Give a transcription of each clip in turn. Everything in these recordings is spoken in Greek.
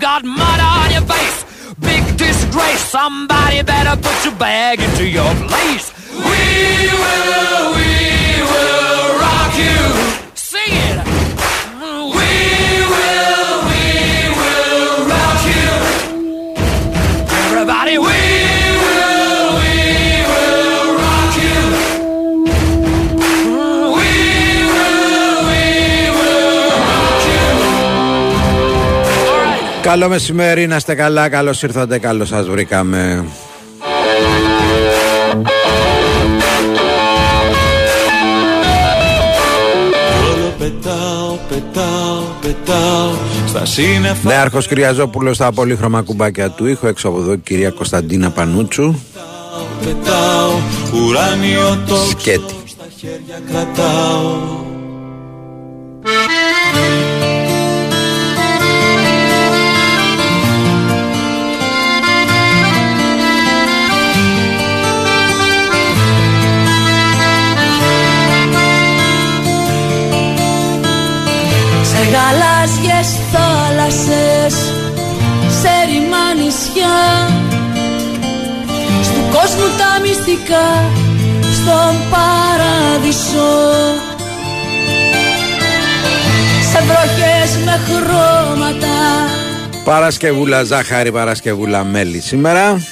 got mud on your face. Big disgrace. Somebody better put your bag into your place. We will, we will rock you. Καλό μεσημέρι, να είστε καλά, καλώς ήρθατε, καλώς σας βρήκαμε. Όλο πετάω, πετάω, πετάω στα σύννεφα Νέαρχος Κυριαζόπουλος στα πολύχρωμα κουμπάκια του ήχου, έξω από εδώ κυρία Κωνσταντίνα Πανούτσου. πετάω Ουράνιο τόξο Σκέτη. στα χέρια κρατάω Σε γαλάζιες θάλασσες Σε ρημά νησιά Στου κόσμου τα μυστικά Στον παράδεισο Σε βροχές με χρώματα Παρασκευούλα ζάχαρη, Παρασκευούλα μέλι σήμερα.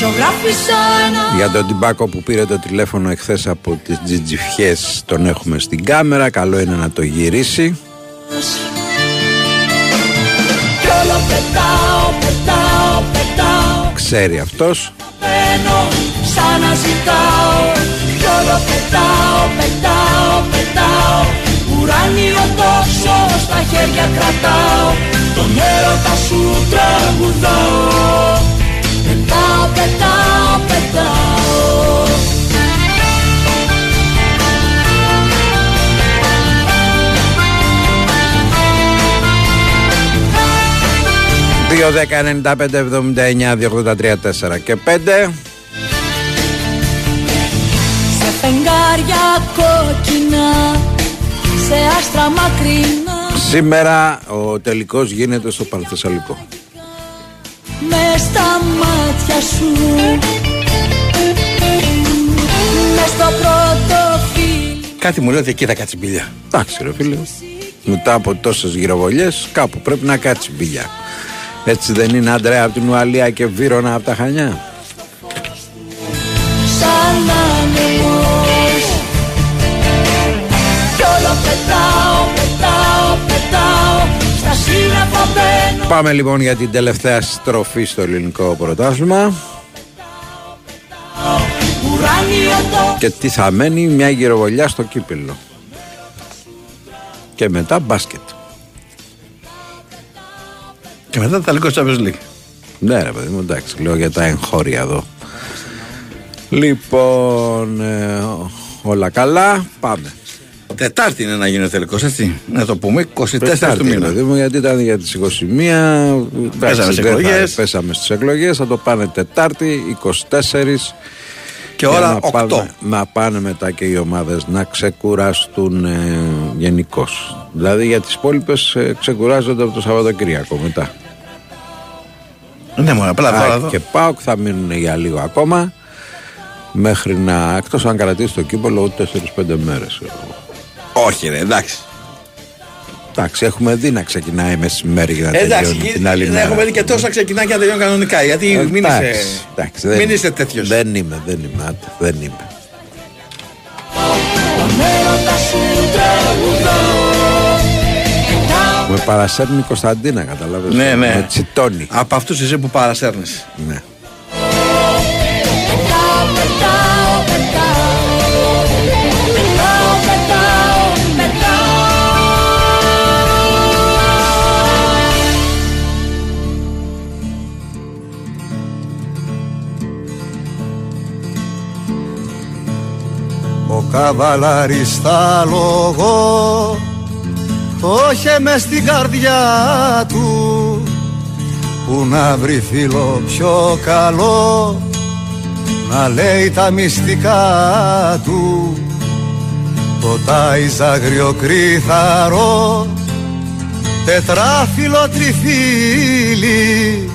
Ζωγράφισα ένα Για τον τυμπάκο που πήρε το τηλέφωνο εχθές από τις τζιτζιφιές τον έχουμε στην κάμερα, καλό είναι να το γυρίσει. Κι όλο πετάω, πετάω, πετάω. Ξέρει αυτός. Μπαίνω σαν να ζητάω. Κι όλο πετάω, πετάω, πετάω. Ουράνιο τόξο στα χέρια κρατάω. Τον έρωτα σου τραγουδάω. Πετάω, πετάω, πετάω Δύο, δέκα, 95, 79, 283, 4 και 5. Σε φεγγάρια κόκκινα Σε άστρα μακρινά Σήμερα ο τελικός γίνεται στο Πανθεσσαλικό. με στα μάτια σου με στο πρώτο φίλι Κάτι μου λέει ότι εκεί θα κάτσει μπιλιά. Εντάξει ρε φίλε, μετά από τόσες γυροβολιές κάπου πρέπει να κάτσει μπιλιά. Έτσι δεν είναι Αντρέα από την Ουαλία και Βύρονα από τα Χανιά. σαν άνεμος κι όλο πετάω, πετάω, πετάω στα σύννεφα μπαίνω Πάμε λοιπόν για την τελευταία στροφή στο ελληνικό πρωτάθλημα ουράνιο το και τι θα μένει μια γυροβολιά στο κύπελο. Και μετά μπάσκετ. Και μετά τα λίγο Champions League. Ναι ρε παιδί μου εντάξει λέω για τα εγχώρια εδώ. Λοιπόν ε, όλα καλά πάμε. Τετάρτη είναι να γίνει ο τελικός, έτσι. Να το πούμε, 24 του Τετάρτη, μήνα. παιδί μου, γιατί ήταν για τις 21 εντάξει, Πέσαμε στις δεν θα- εκλογές. Πέσαμε στις εκλογές Θα το πάνε Τετάρτη 24 Και για ώρα να 8. Πάνε, να πάνε μετά και οι ομάδες να ξεκουραστούν ε, γενικώ. Δηλαδή για τις υπόλοιπες ε, ξεκουράζονται από το Σαββατοκύριακο μετά. Ναι, μόνο απλά τώρα ΑΕΚ εδώ. και ΠΑΟΚ θα μείνουν για λίγο ακόμα μέχρι να εκτός αν κρατήσει το κύπελο 4-5 μέρες. Όχι, ρε, εντάξει. Εντάξει, έχουμε δει να ξεκινάει μεσημέρι για να Εντάξει, τελειώνει την άλλη δεν μέρα. έχουμε δει και τόσα ξεκινά και να τελειώνει κανονικά. Γιατί μην Εντάξει, είσαι, εντάξει, δεν- μην είσαι τέτοιος. Δεν είμαι, δεν είμαι, άντε, δεν είμαι. τον έρωτα σου τραγουδάω Με παρασέρνει η Κωνσταντίνα, καταλάβες. Ναι, ναι. Με τσιτώνει. Από αυτούς εσύ που παρασέρνεις. Ναι. Ο καβαλάρης τα λόγο το είχε μες στην καρδιά του που να βρει φίλο πιο καλό να λέει τα μυστικά του. Το τάιζ αγριοκρίθαρο τετράφυλλο τριφύλι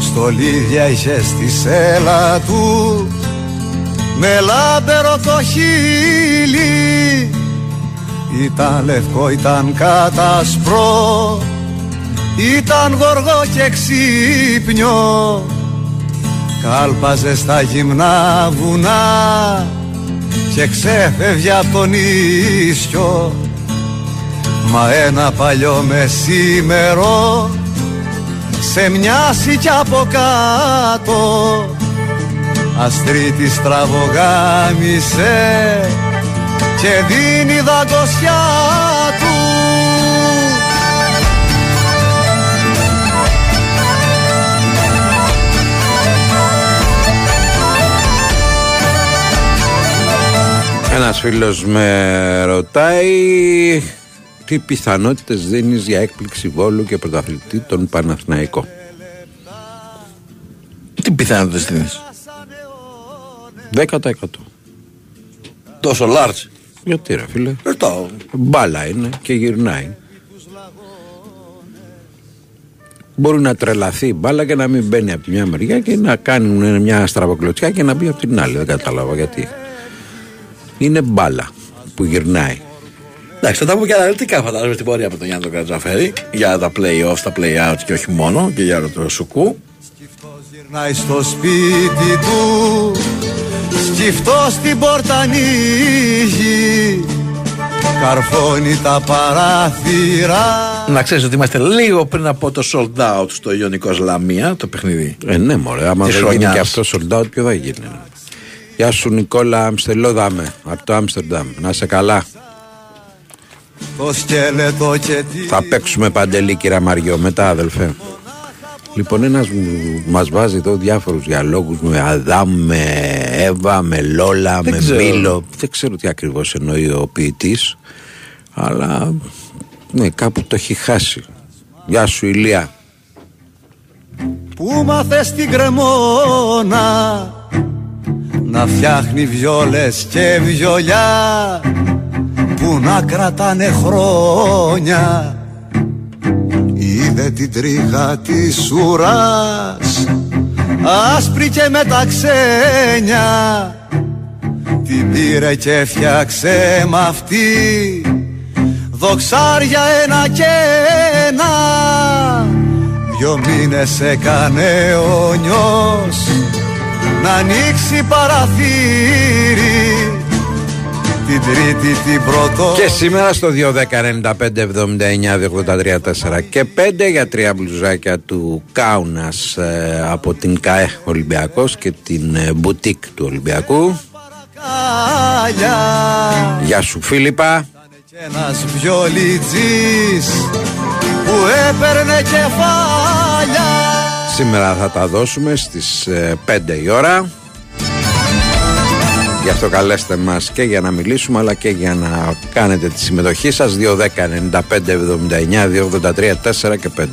στολίδια είχε στη σέλα του με λάμπερο το χείλι. Ήταν λευκό, ήταν κατασπρό ήταν γοργό και ξύπνιο. Κάλπαζε στα γυμνά βουνά και ξέφευγε από τον ίσιο. Μα ένα παλιό μεσήμερο σε μοιάσει κι από κάτω αστρίτη στραβογάμισε και δίνει δαγκωσιά του Ένας φίλος με ρωτάει τι πιθανότητες δίνεις για έκπληξη Βόλου και πρωταθλητή τον Παναθηναϊκό; Τι πιθανότητες δίνεις; 10%. Τόσο large. Γιατί ρε φίλε; Ρωτάω. Μπάλα είναι και γυρνάει. Μπορεί να τρελαθεί η μπάλα και να μην μπαίνει από τη μια μεριά και να κάνουν μια στραβοκλωτσιά και να μπει από την άλλη. Δεν κατάλαβα γιατί. Είναι μπάλα που γυρνάει. Εντάξει, θα τα πούμε και αναλυτικά φαντάζομαι στην πορεία από τον Γιάννη τον Κατζαφέρη για τα play-offs, τα play-outs και όχι μόνο και για το σουκού. Γυρνάει στο σπίτι του Σκυφτό στην πόρτα ανοίγει Καρφώνει τα παράθυρα Να ξέρεις ότι είμαστε λίγο πριν από το sold out στο Ιωνικό Λαμία, το παιχνίδι. Ε, ναι, μωρέ. Άμα Της δεν γίνει χρονιάς. και αυτό sold out, ποιο θα γίνει. Γεια σου Νικόλα Αμστελόδαμε από το Άμστερνταμ. Να σε καλά. Το σκέλετο και τη Θα παίξουμε παντελή κύρα Μαριό μετά αδελφέ. Λοιπόν ένας μου- μας βάζει εδώ διάφορους διαλόγους με Αδάμ, με Εύα, με Λόλα, Δεν με ξέρω. Μήλο. Δεν ξέρω τι ακριβώς εννοεί ο ποιητής. Αλλά ναι, κάπου το έχει χάσει. Γεια σου Ηλία. που μάθες στην κρεμόνα να φτιάχνει βιόλες και βιολιά που να κρατάνε χρόνια είδε την τρίχα της ουράς άσπρη και με τα ξένια. Την πήρε και φτιάξε μ' αυτή δοξάρια ένα και ένα. Δυο μήνες έκανε ο νιός να ανοίξει παραθύρι την τρίτη την πρώτο Και σήμερα στο 2.10.95.79.283.4 και 5 για τρία μπλουζάκια του Κάουνας ε, από την ΚΑΕ Ολυμπιακός και την ε, μπουτίκ του Ολυμπιακού. κάλια Γεια σου Φίλιππα. και ένας βιολιτζής που έπαιρνε κεφάλια Σήμερα θα τα δώσουμε στις ε, 5 η ώρα. Γι' αυτό καλέστε μας και για να μιλήσουμε αλλά και για να κάνετε τη συμμετοχή σας 2.10.95.79.283.4 και 5.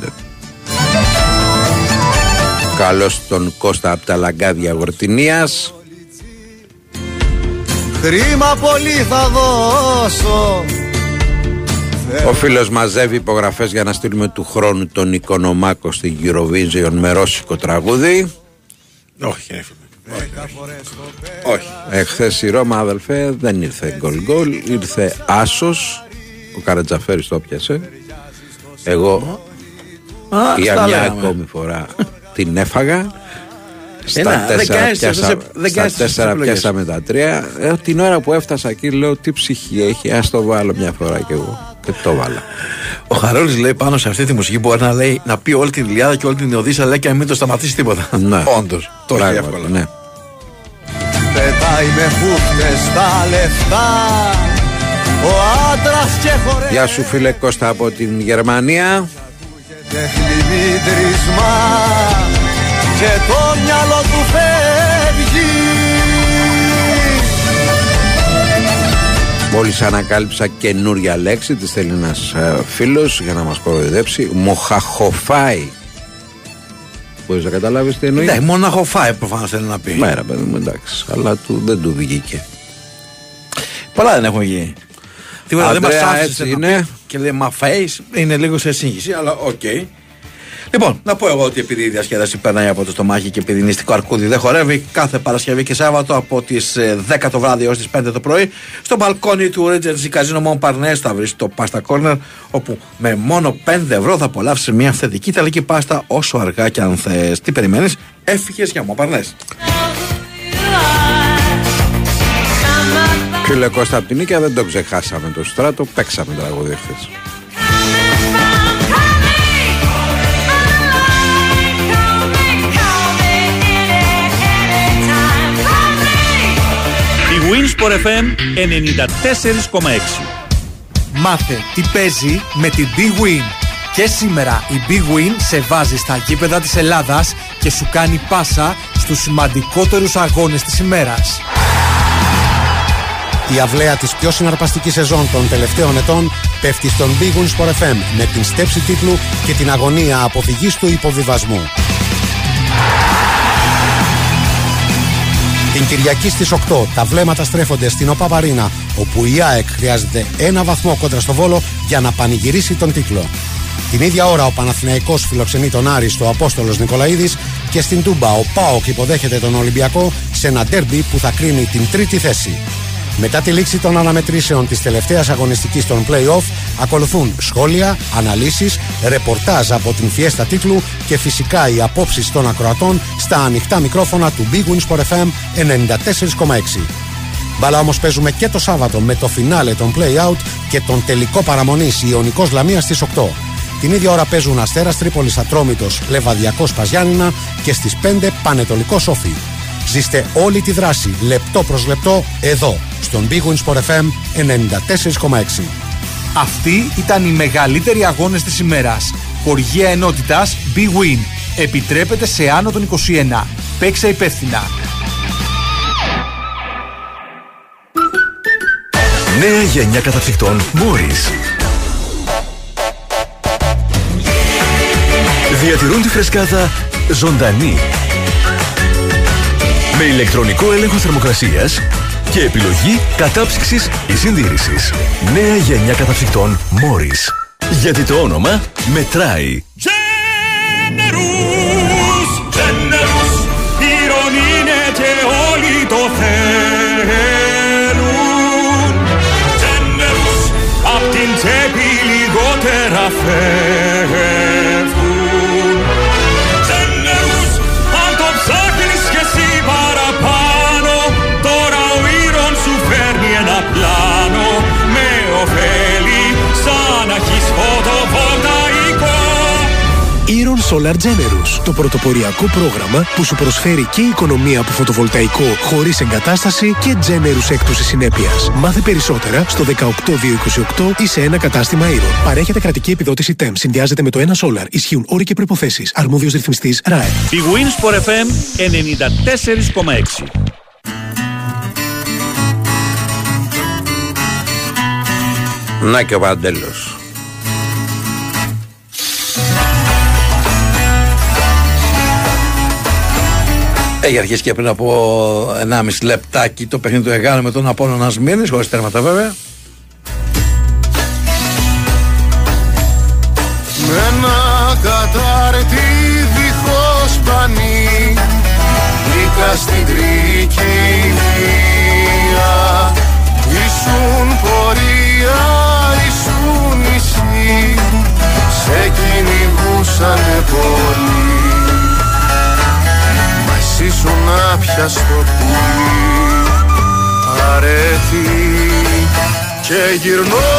Καλώς τον Κώστα από τα Λαγκάδια Γορτινίας Χρήμα πολύ θα δώσω Ο φίλος μαζεύει υπογραφές για να στείλουμε του χρόνου τον Οικονομάκο στην Eurovision με ρώσικο τραγούδι Όχι, ρε φίλε. Όχι. Εχθές η Ρώμα αδελφέ δεν ήρθε γκολ γκολ Ήρθε άσος Ο Καρατζαφέρης το πιάσε Εγώ Α, για στα μια λέγαμε. ακόμη φορά την έφαγα Στα Ένα, δεν τέσσερα, κάνεις πιάσα, αυτές- δεν στα κάνεις αυτές τις τέσσερα επιλογές. πιάσαμε τα τρία ε, Την ώρα που έφτασα εκεί λέω τι ψυχή έχει Ας το βάλω μια φορά κι εγώ Και το βάλα Ο Χαρόλης λέει πάνω σε αυτή τη μουσική μπορεί να, λέει, να πει όλη την Ιλιάδα και όλη την Οδύσσα λέει και να μην το σταματήσει τίποτα. Ναι. Όντως. Το έχει Πράγματι, εύκολα. ναι. Πετάει με φούχτες τα λεφτά Ο άντρας και χορεύει Γεια σου φίλε Κώστα από την Γερμανία Τεχνημίτρισμα Και το μυαλό του Μόλις ανακάλυψα καινούρια λέξη Της θέλει ένας ε, φίλος για να μας κοροϊδέψει Μοχαχοφάει Μπορείς να καταλάβεις τι εννοεί; Ναι, μόνο φάει προφανώς θέλει να πει. Μέρα παιδί μου εντάξει Αλλά του, δεν του βγήκε Πολλά δεν έχουν γίνει. Τίποτα δεν μας Ανδρέα, άφησες έτσι να είναι. πει και λέει μα face είναι λίγο σε σύγχυση, αλλά οκ. Λοιπόν, να πω εγώ ότι επειδή η διασκέδαση περνάει από το στομάχι και επειδή νηστικό αρκούδι δεν χορεύει, κάθε Παρασκευή και Σάββατο από τις 10 το βράδυ έως τις 5 το πρωί, στο μπαλκόνι του Regency Casino Mon Parnes θα βρει το Pasta Corner, όπου με μόνο 5 ευρώ θα απολαύσει μια αυθεντική ιταλική πάστα όσο αργά και αν θες. Τι περιμένεις, έφυγες για Mon Parnes. Φίλε Κώστα από την Νίκαια δεν το ξεχάσαμε το στράτο, παίξαμε τραγούδι χθες. Η Winsport FM 94,6 Μάθε τι παίζει με την Big Win. Και σήμερα η Big Win σε βάζει στα γήπεδα της Ελλάδας και σου κάνει πάσα στους σημαντικότερους αγώνες της ημέρας. Η αυλαία της πιο συναρπαστικής σεζόν των τελευταίων ετών πέφτει στον Big Win Sport FM με την στέψη τίτλου και την αγωνία αποφυγής του υποβιβασμού. Την Κυριακή στις 8 τα βλέμματα στρέφονται στην ΟΠΑΠΑΡΗΝΑ όπου η ΑΕΚ χρειάζεται ένα βαθμό κόντρα στο Βόλο για να πανηγυρίσει τον τίτλο. Την ίδια ώρα ο Παναθηναϊκός φιλοξενεί τον Άρη στο Απόστολος Νικολαίδης και στην Τούμπα ο ΠΑΟΚ υποδέχεται τον Ολυμπιακό σε ένα ντέρμπι που θα κρίνει την τρίτη θέση. Μετά τη λήξη των αναμετρήσεων της τελευταίας αγωνιστικής των play-off ακολουθούν σχόλια, αναλύσεις, ρεπορτάζ από την φιέστα τίτλου και φυσικά οι απόψεις των ακροατών στα ανοιχτά μικρόφωνα του Big Win Sport FM 94,6. Μπαλά όμως παίζουμε και το Σάββατο με το φινάλε των play-out και τον τελικό παραμονής Ιωνικός Λαμίας στις 8. Την ίδια ώρα παίζουν Αστέρας Τρίπολης Ατρόμητος Λεβαδιακός Παζιάννηνα και στις 5 Πανετολικό Σόφι. Ζήστε όλη τη δράση λεπτό προς λεπτό εδώ στον Big Win Sport FM 94,6. Αυτοί ήταν οι μεγαλύτεροι αγώνες της ημέρας. Χοργία ενότητας Big Win. Επιτρέπεται σε άνω των 21. Παίξε υπεύθυνα. Νέα γενιά καταψυκτών Morris. Διατηρούν τη φρεσκάδα ζωντανή. Με ηλεκτρονικό έλεγχο θερμοκρασίας και επιλογή κατάψυξης ή συντήρησης. Νέα γενιά καταψυκτών Morris. Γιατί το όνομα μετράει. Generous, generous, ήρων είναι και όλοι το θέλουν. Generous, απ' την τσέπη λιγότερα φεύγουν. Solar Generous, το πρωτοποριακό πρόγραμμα που σου προσφέρει και οικονομία από φωτοβολταϊκό χωρίς εγκατάσταση και Generous έκπτωση συνέπειας. Μάθε περισσότερα στο 18228 ή σε ένα κατάστημα Iron. Παρέχεται κρατική επιδότηση TEM. Συνδυάζεται με το ένα Solar. Ισχύουν όροι και προϋποθέσεις. Αρμόδιος ρυθμιστής ΡΑΕ. Η Winsport FM 94,6 Να και ο Παντέλος. Έχει αρχίσει και πριν από 1,5 λεπτάκι το παιχνίδι του Εγάλου με τον Απόλλωνα Σμύρνης, χωρίς τέρματα βέβαια. Με ένα κατάρτι δίχως πανί Μπήκα στην τρικυμία Ήσουν πορεία, ήσουν νησί Σε κυνηγούσανε πολύ Μα εσύ σου να πια στο πουλί. Αρέτη και γυρνώ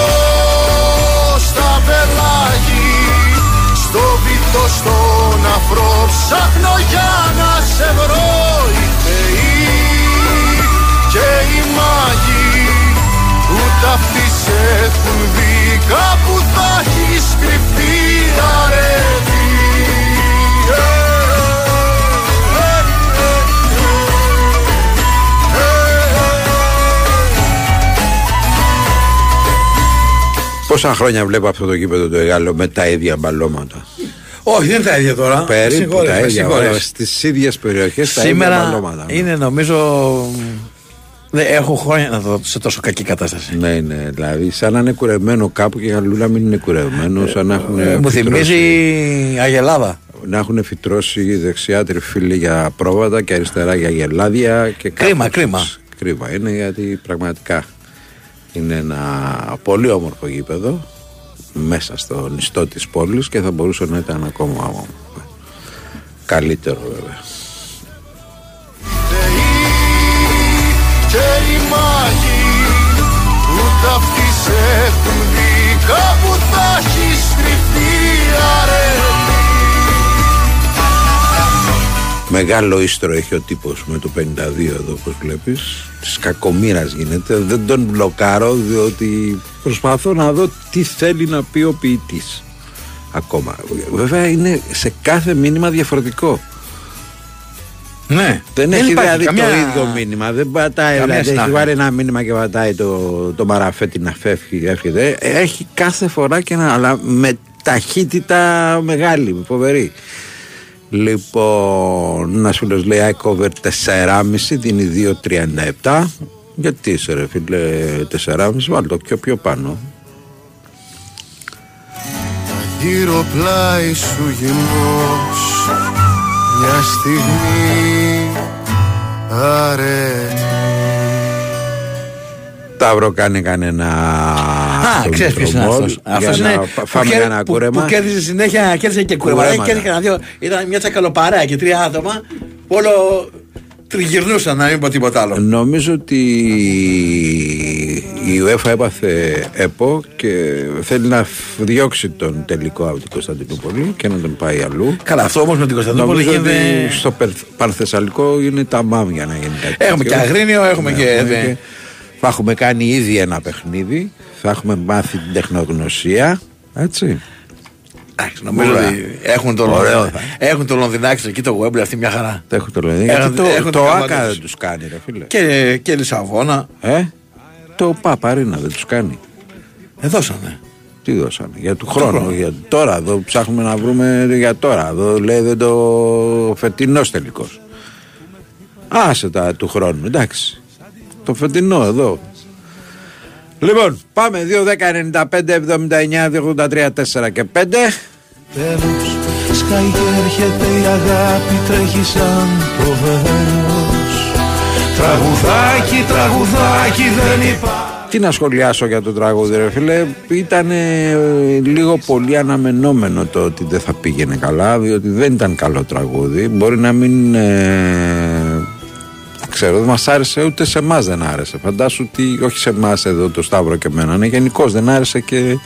στα πελάγι στο βυθό στον αφρό ψάχνω για να σε βρω. Οι θεοί και οι μάγοι ούτε αυτοί σε έχουν δει. Κάπου θα έχεις κρυφτεί αρέτη Πόσα χρόνια βλέπω αυτό το γήπεδο το Εγάλο με τα ίδια μπαλώματα; Όχι, δεν είναι τα ίδια τώρα. Περίπου Συγχώρες τα με, ίδια. συγχώρες. Στις ίδιες περιοχές τα ίδια Σήμερα μπαλώματα. είναι νομίζω Δεν έχω χρόνια να το δω σε τόσο κακή κατάσταση. Ναι, ναι, δηλαδή σαν να είναι κουρεμένο κάπου και αλλού να μην είναι κουρεμένο, σαν να έχουν. Ε, Μου φυτρώσει- θυμίζει Αγελάδα. Να έχουν φυτρώσει δεξιά τριφύλι για πρόβατα και αριστερά για γελάδια. Και Κρίμα, κάπως. κρίμα. Κρίμα είναι γιατί πραγματικά είναι ένα πολύ όμορφο γήπεδο μέσα στο νηστό της πόλης και θα μπορούσε να ήταν ακόμα καλύτερο βέβαια. Και οι μάγοι Ούτε Μεγάλο ίστρο έχει ο τύπος με το 52 εδώ όπως βλέπεις Της κακομήρας γίνεται Δεν τον μπλοκάρω διότι προσπαθώ να δω τι θέλει να πει ο ποιητής Ακόμα Βέβαια είναι σε κάθε μήνυμα διαφορετικό Ναι. Δεν, έχει υπάρχει δηλαδή καμιά- το ίδιο μήνυμα. Δεν πατάει. καμιά Δηλαδή, έχει συνάφεια. βάλει ένα μήνυμα και πατάει το, το μαραφέτη να φεύγει. Έρχεται. Ε, Έχει κάθε φορά και ένα. Αλλά με ταχύτητα μεγάλη, φοβερή. Λοιπόν, ένας φίλος λέει iCover 4,5 δίνει 2,37. Γιατί είσαι ρε φίλε 4,5, βάλει το πιο πιο πάνω. Γύρω πλάι σου γυμνός Μια στιγμή αρελή Ταύρο κάνει κανένα. Α, στο ξέρεις ποιος είναι Μητρομόλ αυτός. για Αυτός να είναι. πα- που Φάμε κέρ- ένα που- κούρεμα. Που κέρδισε συνέχεια, κέρδισε και κούρεμα. Κουρέματα. Κέρδισε κανένα δύο. Ήταν μια τσακαλοπαρέα και τρία άτομα που όλο τριγυρνούσαν να μην πω τίποτα άλλο. Νομίζω ότι η UEFA έπαθε ΕΠΟ και θέλει να φ- διώξει τον τελικό από την Κωνσταντινούπολη και να τον πάει αλλού. Καλά, αυτό όμως με την Κωνσταντινούπολη Νομίζω ότι γίνεται. στο Περ- Παρθεσσαλικό είναι τα μάμ για να γίνει κάτι Έχουμε τέτοιο. και Αγρίνιο, έχουμε Ναι, και- έχουμε ναι. Θα έχουμε κάνει ήδη ένα παιχνίδι. Θα έχουμε μάθει την τεχνογνωσία. Έτσι. Εντάξει, Νομίζω Ωραία. ότι έχουν το, Ωραίο Λονδι- έχουν το Λονδινάκι εκεί το Wembley αυτή μια χαρά. Το έχω το λέει. Έχουν- Γιατί το, έχουν το την ΆΚΑ καμπάνα δεν τους. του κάνει, ρε φίλε. Και, και Λισαβόνα. Ε, το Παπαρίνα δεν τους κάνει. Δεν δώσανε. Τι δώσανε, για του χρόνου. Για τώρα, εδώ ψάχνουμε να βρούμε για τώρα. Εδώ λέει δεν το φετινός τελικός. Άσε τα του χρόνου, εντάξει. Το φετινό εδώ. Λοιπόν, πάμε 2, 10, 95, 79, 283, 4 και 5. Τέλος σκάει και έρχεται η αγάπη τρέχει σαν το βέλος Τραγουδάκι, τραγουδάκι δεν υπάρχει Τι να σχολιάσω για το τραγούδι, ρε φίλε. Ήταν λίγο πολύ αναμενόμενο το ότι δεν θα πήγαινε καλά, διότι δεν ήταν καλό τραγούδι. Μπορεί να μην. Ε, ξέρω, δεν μας άρεσε ούτε σε εμάς δεν άρεσε. Φαντάσου ότι όχι σε εμάς εδώ το Σταύρο και εμένα, ναι, γενικώς δεν άρεσε και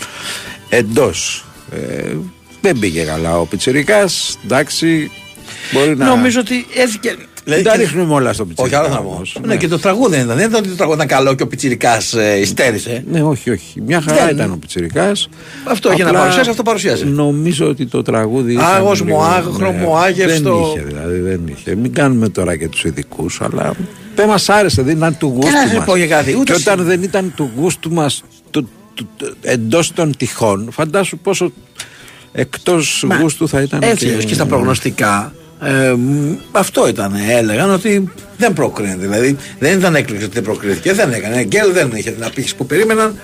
εντός. Ε, δεν πήγε καλά ο Πιτσυρικάς, εντάξει. Μπορεί να. Νομίζω ότι έτσι και. Δεν τα ρίχνουμε όλα στο Όχι, Πιτσυρικά. άλλο θα πω. όμως. Ναι, και το τραγούδι δεν ήταν. Δεν ήταν ότι το τραγούδι ήταν καλό και ο Πιτσυρικά ε, υστέρησε. Ναι, όχι, όχι. Μια χαρά Δεν- ήταν ο Πιτσυρικάς. Αυτό είχε να Απλά παρουσιάσει, αυτό παρουσιάζει. Νομίζω ότι το τραγούδι. ήταν Άγος μου, λίγο- άγχρο μου, άγευστο. Δεν είχε, δηλαδή δεν είχε. Μην κάνουμε τώρα και τους ειδικούς, αλλά δεν μας άρεσε, δεν ήταν του Και να γούστου σε μας. πω και κάτι, ούτε Και όταν εσύ. δεν ήταν του γούστου μας εντός των τυχών, φαντάσου πόσο εκτός Μα, γούστου θα ήταν. Έτσι και... και στα προγνωστικά. Ε, μ, αυτό ήταν. Έλεγαν ότι δεν πρόκρινε. Δηλαδή δεν ήταν έκπληξη ότι δεν προκρίθηκε. Δεν έκανε. Γκέλ δεν είχε την απήχηση που περίμεναν.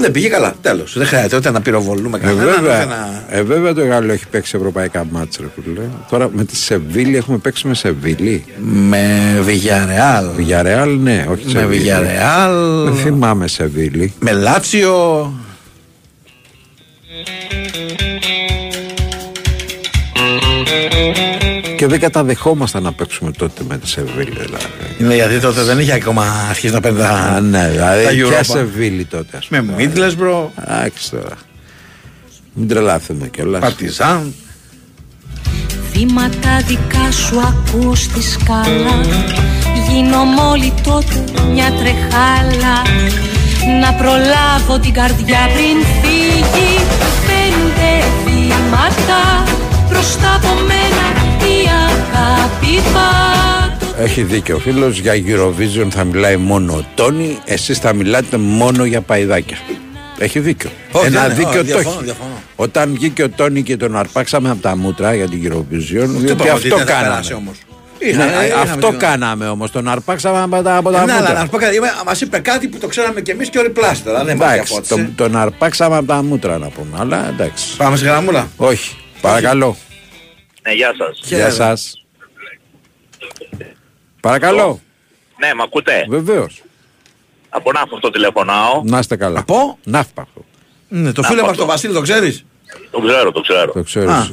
Δεν πήγε καλά. Τέλος. Δεν χρειάζεται ούτε να πυροβολούμε Ε, κανέναν. ούτε βέβαια, να... ε, βέβαια το Γάλλο έχει παίξει ευρωπαϊκά μάτς ρε φίλε. Τώρα με τη Σεβίλη έχουμε παίξει με Σεβίλη. Με Βιγιαρεάλ. Βιγιαρεάλ, ναι, όχι Με Σεβίλη. Βιγιαρεάλ. Δεν θυμάμαι Σεβίλη. Με Λάτσιο. Και δεν καταδεχόμασταν να παίξουμε τότε με τη Σεβίλη. Δηλαδή. Είναι γιατί τότε δεν είχε ακόμα αρχίσει να παίρνει τα, Α, ναι, τα δηλαδή ποια Europa. Σεβίλη τότε, ας πούμε. Με Μίντλεσμπρο, Εντάξει τώρα. Μην τρελάθουμε κιόλας. Παρτιζάν. Βήματα δικά σου ακούς τη σκάλα Γίνω μόλι τότε μια τρεχάλα Να προλάβω την καρδιά πριν φύγει Πέντε βήματα μπροστά από μένα η αγάπη πάτω Έχει δίκιο ο φίλος. Για Eurovision θα μιλάει μόνο ο Τόνι. Εσείς θα μιλάτε μόνο για παϊδάκια. Έχει δίκιο. Όχι, Ένα δεν είναι. δίκιο Όχι, το διαφωνώ, έχει. διαφωνώ. Όταν βγήκε ο Τόνι και τον αρπάξαμε από τα μούτρα για την Eurovision, διότι είπαμε ότι αυτό δεν θα κάναμε. περάσει όμως. Είχα- Ναι, ε, είχαμε αυτό την- κάναμε όμως. Τον αρπάξαμε από τα, από τα Ναι, αλλά μούτρα. να σου πω κάτι, μας είπε κάτι που το ξέραμε κι εμείς και ο Ριπλάστη τώρα. Δεν μα Εντάξει, διαφώτισε. τον, τον αρπάξαμε από τα μούτρα να πούμε. Αλλά εντάξει. Πάμε σε γραμμούλα. Όχι. Παρακαλώ. Ναι, γεια σας. Γεια σας. Παρακαλώ. Ναι, μ' ακούτε; Βεβαίως. Από Ναύπακτο τηλεφωνάω. Να είστε καλά. Από; Ναύπακτο. Ναι, το Να φίλο πω μας το- τον Βασίλη το ξέρεις; Το ξέρω, το ξέρω. Το ξέρω. Α.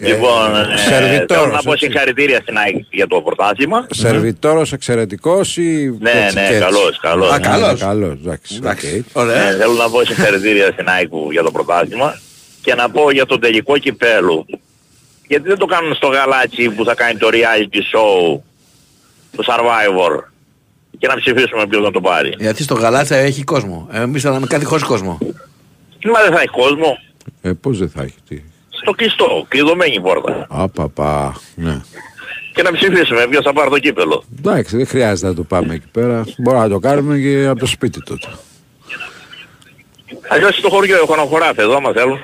Λοιπόν, ε, σερβιτόρος, θέλω να πω έτσι. συγχαρητήρια στην ΑΕΚ για το πρωτάθλημα. Σερβιτόρος εξαιρετικός ή. Ναι, έτσι ναι, και έτσι; καλός, καλός. Α, καλός. Καλός, εντάξει. οκ. Ωραία. Ναι, θέλω να πω συγχαρητήρια στην ΑΕΚ που- για το πρωτάθλημα και να πω για το τελικό κυπέλλου. Γιατί δεν το κάνουν στο γαλάτσι που θα κάνει το reality show, το Survivor και να ψηφίσουμε ποιος να το πάρει. Γιατί στο γαλάτσα έχει κόσμο. Εμείς θέλαμε κάτι χωρίς κόσμο. Μα δεν θα έχει κόσμο. Ε, πώς δεν θα έχει. Τι; Στο κλειστό, κλειδωμένη η πόρτα. Απαπα. Ναι. Και να ψηφίσουμε ποιος θα πάρει το κύπελο. Εντάξει, δεν χρειάζεται να το πάμε εκεί πέρα. Μπορούμε να το κάνουμε και από το σπίτι τότε. Αλλιώς στο χωριό έχω ένα χωράφι εδώ, άμα θέλουν.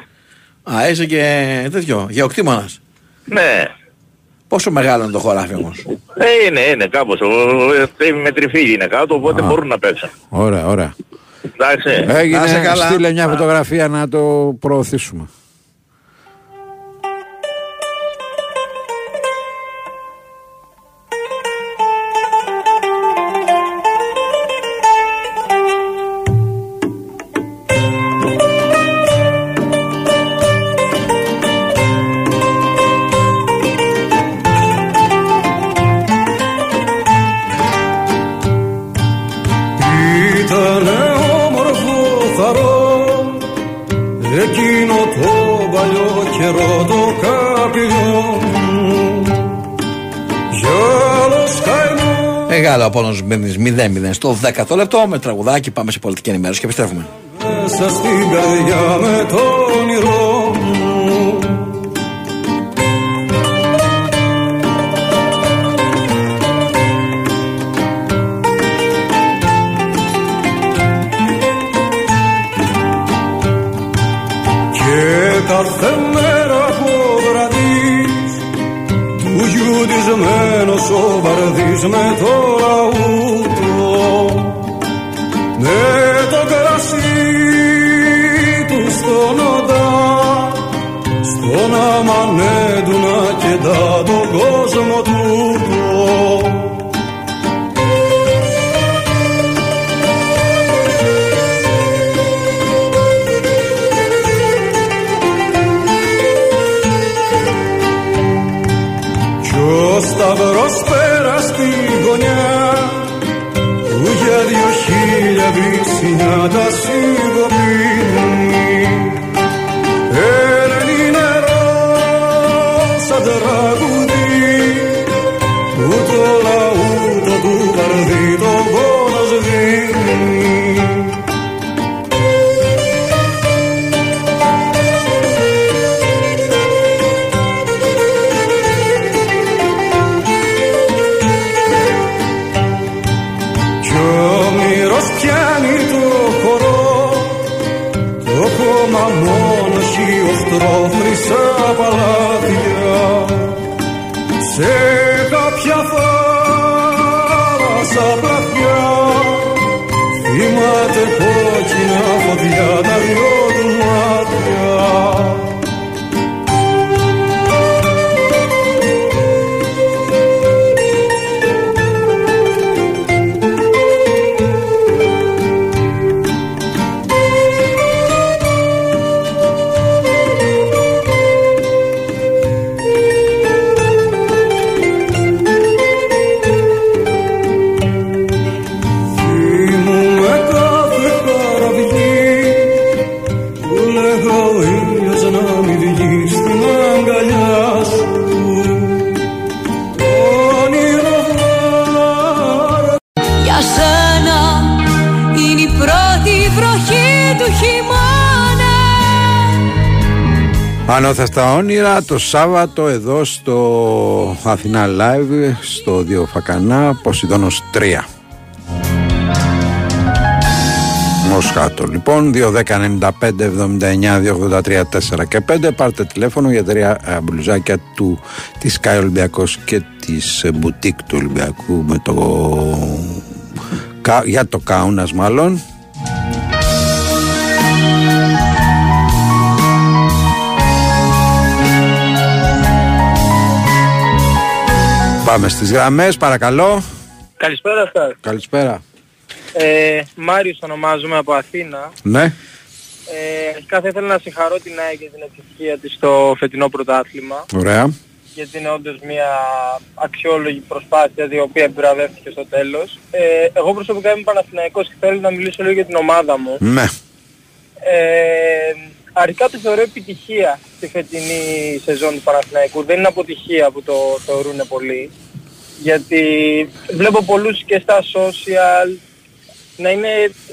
Α, είσαι και τέτοιο, γεωκτήμονας. Ναι. Πόσο μεγάλο είναι το χωράφι όμως; Ε, είναι, είναι κάπως. Ο- ο- ε, Με τριφύλι είναι κάτω, οπότε μπορούν να παίξουν. Ωραία, ωραία. Εντάξει. Έγινε, Να είσαι καλά. στείλε μια φωτογραφία να το προωθήσουμε. 0-0 στο 10ο λεπτό με τραγουδάκι. Πάμε σε πολιτική ενημέρωση και επιστρέφουμε. μέσα στην καρδιά με το Ανώθαστα όνειρα το Σάββατο εδώ στο Αθηνά Live στο Δύο Φακανά Ποσειδώνος 3 Μοσχάτο. Λοιπόν, 2.10.95.79.283.4 και 5. Πάρτε τηλέφωνο για τρία ε, μπλουζάκια του της Sky Ολυμπιακός και της ε, μπουτίκ του Ολυμπιακού με το, κα- για το Κάουνας μάλλον. Πάμε στις γραμμές, παρακαλώ. Καλησπέρα σας. Καλησπέρα. Ε, Μάριος ονομάζομαι από Αθήνα. Ναι. Ε, αρχικά θα ήθελα να συγχαρώ την ΑΕΚ για την επιτυχία της στο φετινό πρωτάθλημα. Ωραία. Γιατί είναι όντως μια αξιόλογη προσπάθεια η οποία επιβραβεύτηκε στο τέλος. Ε, εγώ προσωπικά είμαι Παναθηναϊκός και θέλω να μιλήσω λίγο για την ομάδα μου. Ναι. Ε, αρχικά το θεωρώ επιτυχία στη φετινή σεζόν του Παναθηναϊκού. Δεν είναι αποτυχία που το θεωρούν πολλοί. Γιατί βλέπω πολλούς και στα social να είναι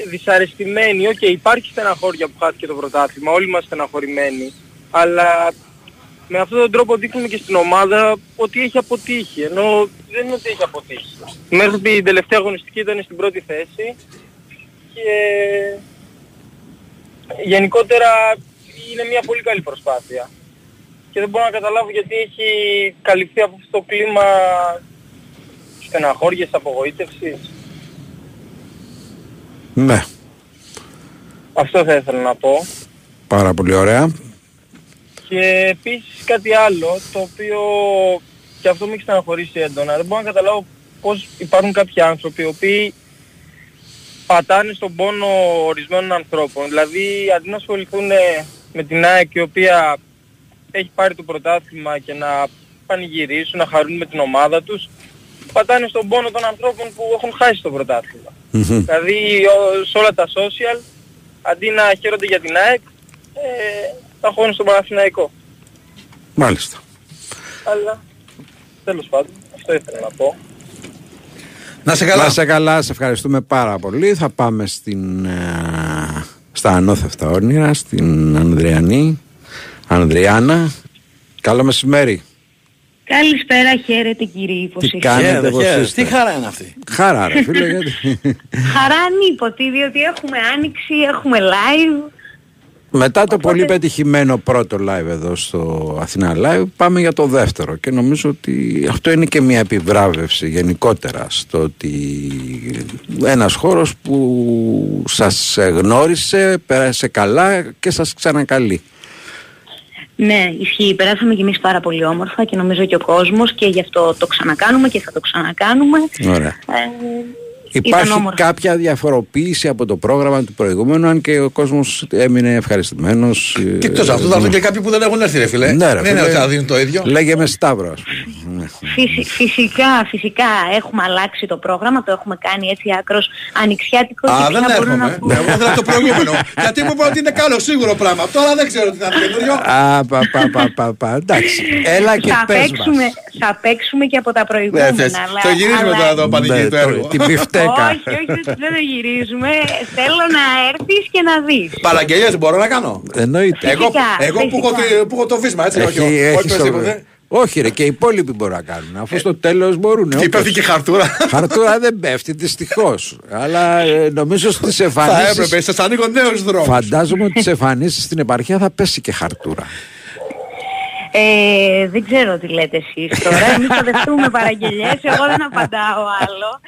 δυσαρεστημένοι. Οκ, υπάρχει στεναχώρια που χάθηκε το πρωτάθλημα, όλοι είμαστε στεναχωρημένοι. Αλλά με αυτόν τον τρόπο δείχνουμε και στην ομάδα ότι έχει αποτύχει. Ενώ δεν είναι ότι έχει αποτύχει. Μέχρι την τελευταία αγωνιστική ήταν στην πρώτη θέση και γενικότερα είναι μια πολύ καλή προσπάθεια. Και δεν μπορώ να καταλάβω γιατί έχει καλυφθεί από αυτό το κλίμα στεναχώριας, απογοήτευσης. Ναι. Αυτό θα ήθελα να πω. Πάρα πολύ ωραία. Και επίσης κάτι άλλο, το οποίο και αυτό με έχει στεναχωρήσει έντονα. Δεν μπορώ να καταλάβω πώς υπάρχουν κάποιοι άνθρωποι οι οποίοι πατάνε στον πόνο ορισμένων ανθρώπων. Δηλαδή αντί να ασχοληθούν με την ΑΕΚ η οποία έχει πάρει το πρωτάθλημα και να πανηγυρίσουν, να χαρούν με την ομάδα τους, πατάνε στον πόνο των ανθρώπων που έχουν χάσει το πρωτάθλημα. Δηλαδή ο- σε όλα τα social, αντί να χαίρονται για την ΑΕΚ, ε, τα χώνουν στον Παναθηναϊκό. Μάλιστα. Αλλά τέλος πάντων, αυτό ήθελα να πω. Να σε καλά. Να σε καλά, σε ευχαριστούμε πάρα πολύ. Θα πάμε στην, ε, στα ανώθευτα όνειρα, στην Ανδριανή. Ανδριάνα. Καλό μεσημέρι. Καλησπέρα, χαίρετε κύριε Τι Υποσύχη. κάνετε, πώς είστε; Τι χαρά είναι αυτή. Χαρά ρε φίλε, γιατί... Χαρά ανίποτη, διότι έχουμε άνοιξη, έχουμε live. Μετά το πολύ πετυχημένο πρώτο live εδώ στο Αθηνά Live πάμε για το δεύτερο και νομίζω ότι αυτό είναι και μια επιβράβευση γενικότερα στο ότι ένας χώρος που σας γνώρισε, πέρασε καλά και σας ξανακαλεί. Ναι, ισχύει. Περάσαμε κι εμείς πάρα πολύ όμορφα και νομίζω και ο κόσμος και γι' αυτό το ξανακάνουμε και θα το ξανακάνουμε. Ωραία. Ε, Υπάρχει ήταν όμορφο. κάποια διαφοροποίηση από το πρόγραμμα του προηγούμενου, αν και ο κόσμος έμεινε ευχαριστημένος. Και εκτός αυτού θα έρθουν και κάποιοι που δεν έχουν έρθει ρε φίλε. Ναι, ρε, δεν είναι φίλε. ότι θα δίνουν το ίδιο. Λέγε με Σταύρο, ας πούμε. Φυσι- φυσικά, φυσικά έχουμε αλλάξει το πρόγραμμα, το έχουμε κάνει έτσι άκρος ανοιξιάτικο Α, και δεν πια μπορώ να έρχομαι. πω- Ναι, Εγώ ήθελα το προηγούμενο. Γιατί μου είπα ότι είναι καλό σίγουρο πράγμα. Τώρα δεν ξέρω τι θα είναι καινούριο. Α, πα, πα, πα, πα, πα. Εντάξει, έλα και θα, πες μας. παίξουμε, θα παίξουμε και από τα προηγούμενα. Ναι, θες. αλλά- Το γυρίζουμε αλλά- τώρα το πανηγύρι Ναι, το το- έργο. την πιφτέκα. Όχι, όχι, δεν το γυρίζουμε. Θέλω να έρθεις και να δεις. Παραγγελίες μπορώ να κάνω; Εννοείται. Εγώ, Φυσικά, εγώ που, έχω, φυσικά. το- που έχω το βίσμα, έτσι. Έχει- όχι, όχι, έχει όχι στο- οποιοδήποτε. Όχι ρε και οι υπόλοιποι μπορούν να κάνουν Αφού στο τέλος μπορούν Τι πέφτει και χαρτούρα. Χαρτούρα δεν πέφτει δυστυχώς Αλλά ε, νομίζω στις Θα εμφανίσεις έπρεπε, σας ανοίγω νέους δρόμους. Φαντάζομαι ότι στις εμφανίσεις στην επαρχία θα πέσει και χαρτούρα Ε, δεν ξέρω τι λέτε εσείς τώρα. Εμείς θα δεχτούμε παραγγελιές. Εγώ δεν απαντάω άλλο.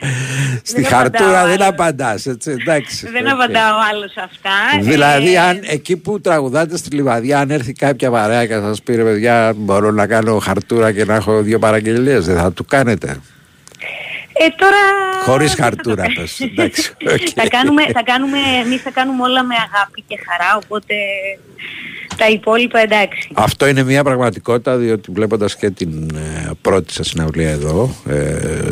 Στη Δεν απαντάω χαρτούρα δεν άλλο. απαντάς έτσι εντάξει Δεν Οκ. απαντάω άλλο σε αυτά. Δηλαδή, Ε, αν εκεί που τραγουδάτε στη Λιβαδιά, αν έρθει κάποια παρέα και σας πει ρε παιδιά, μπορώ να κάνω χαρτούρα και να έχω δύο παραγγελίες, δεν θα του κάνετε. ε, τώρα... Χωρίς χαρτούρα, πες. Εντάξει. οκ. θα κάνουμε, θα κάνουμε, εμείς θα κάνουμε όλα με αγάπη και χαρά, οπότε τα υπόλοιπα εντάξει. Αυτό είναι μια πραγματικότητα, διότι βλέποντας και την ε, πρώτη σας συναυλία εδώ, ε,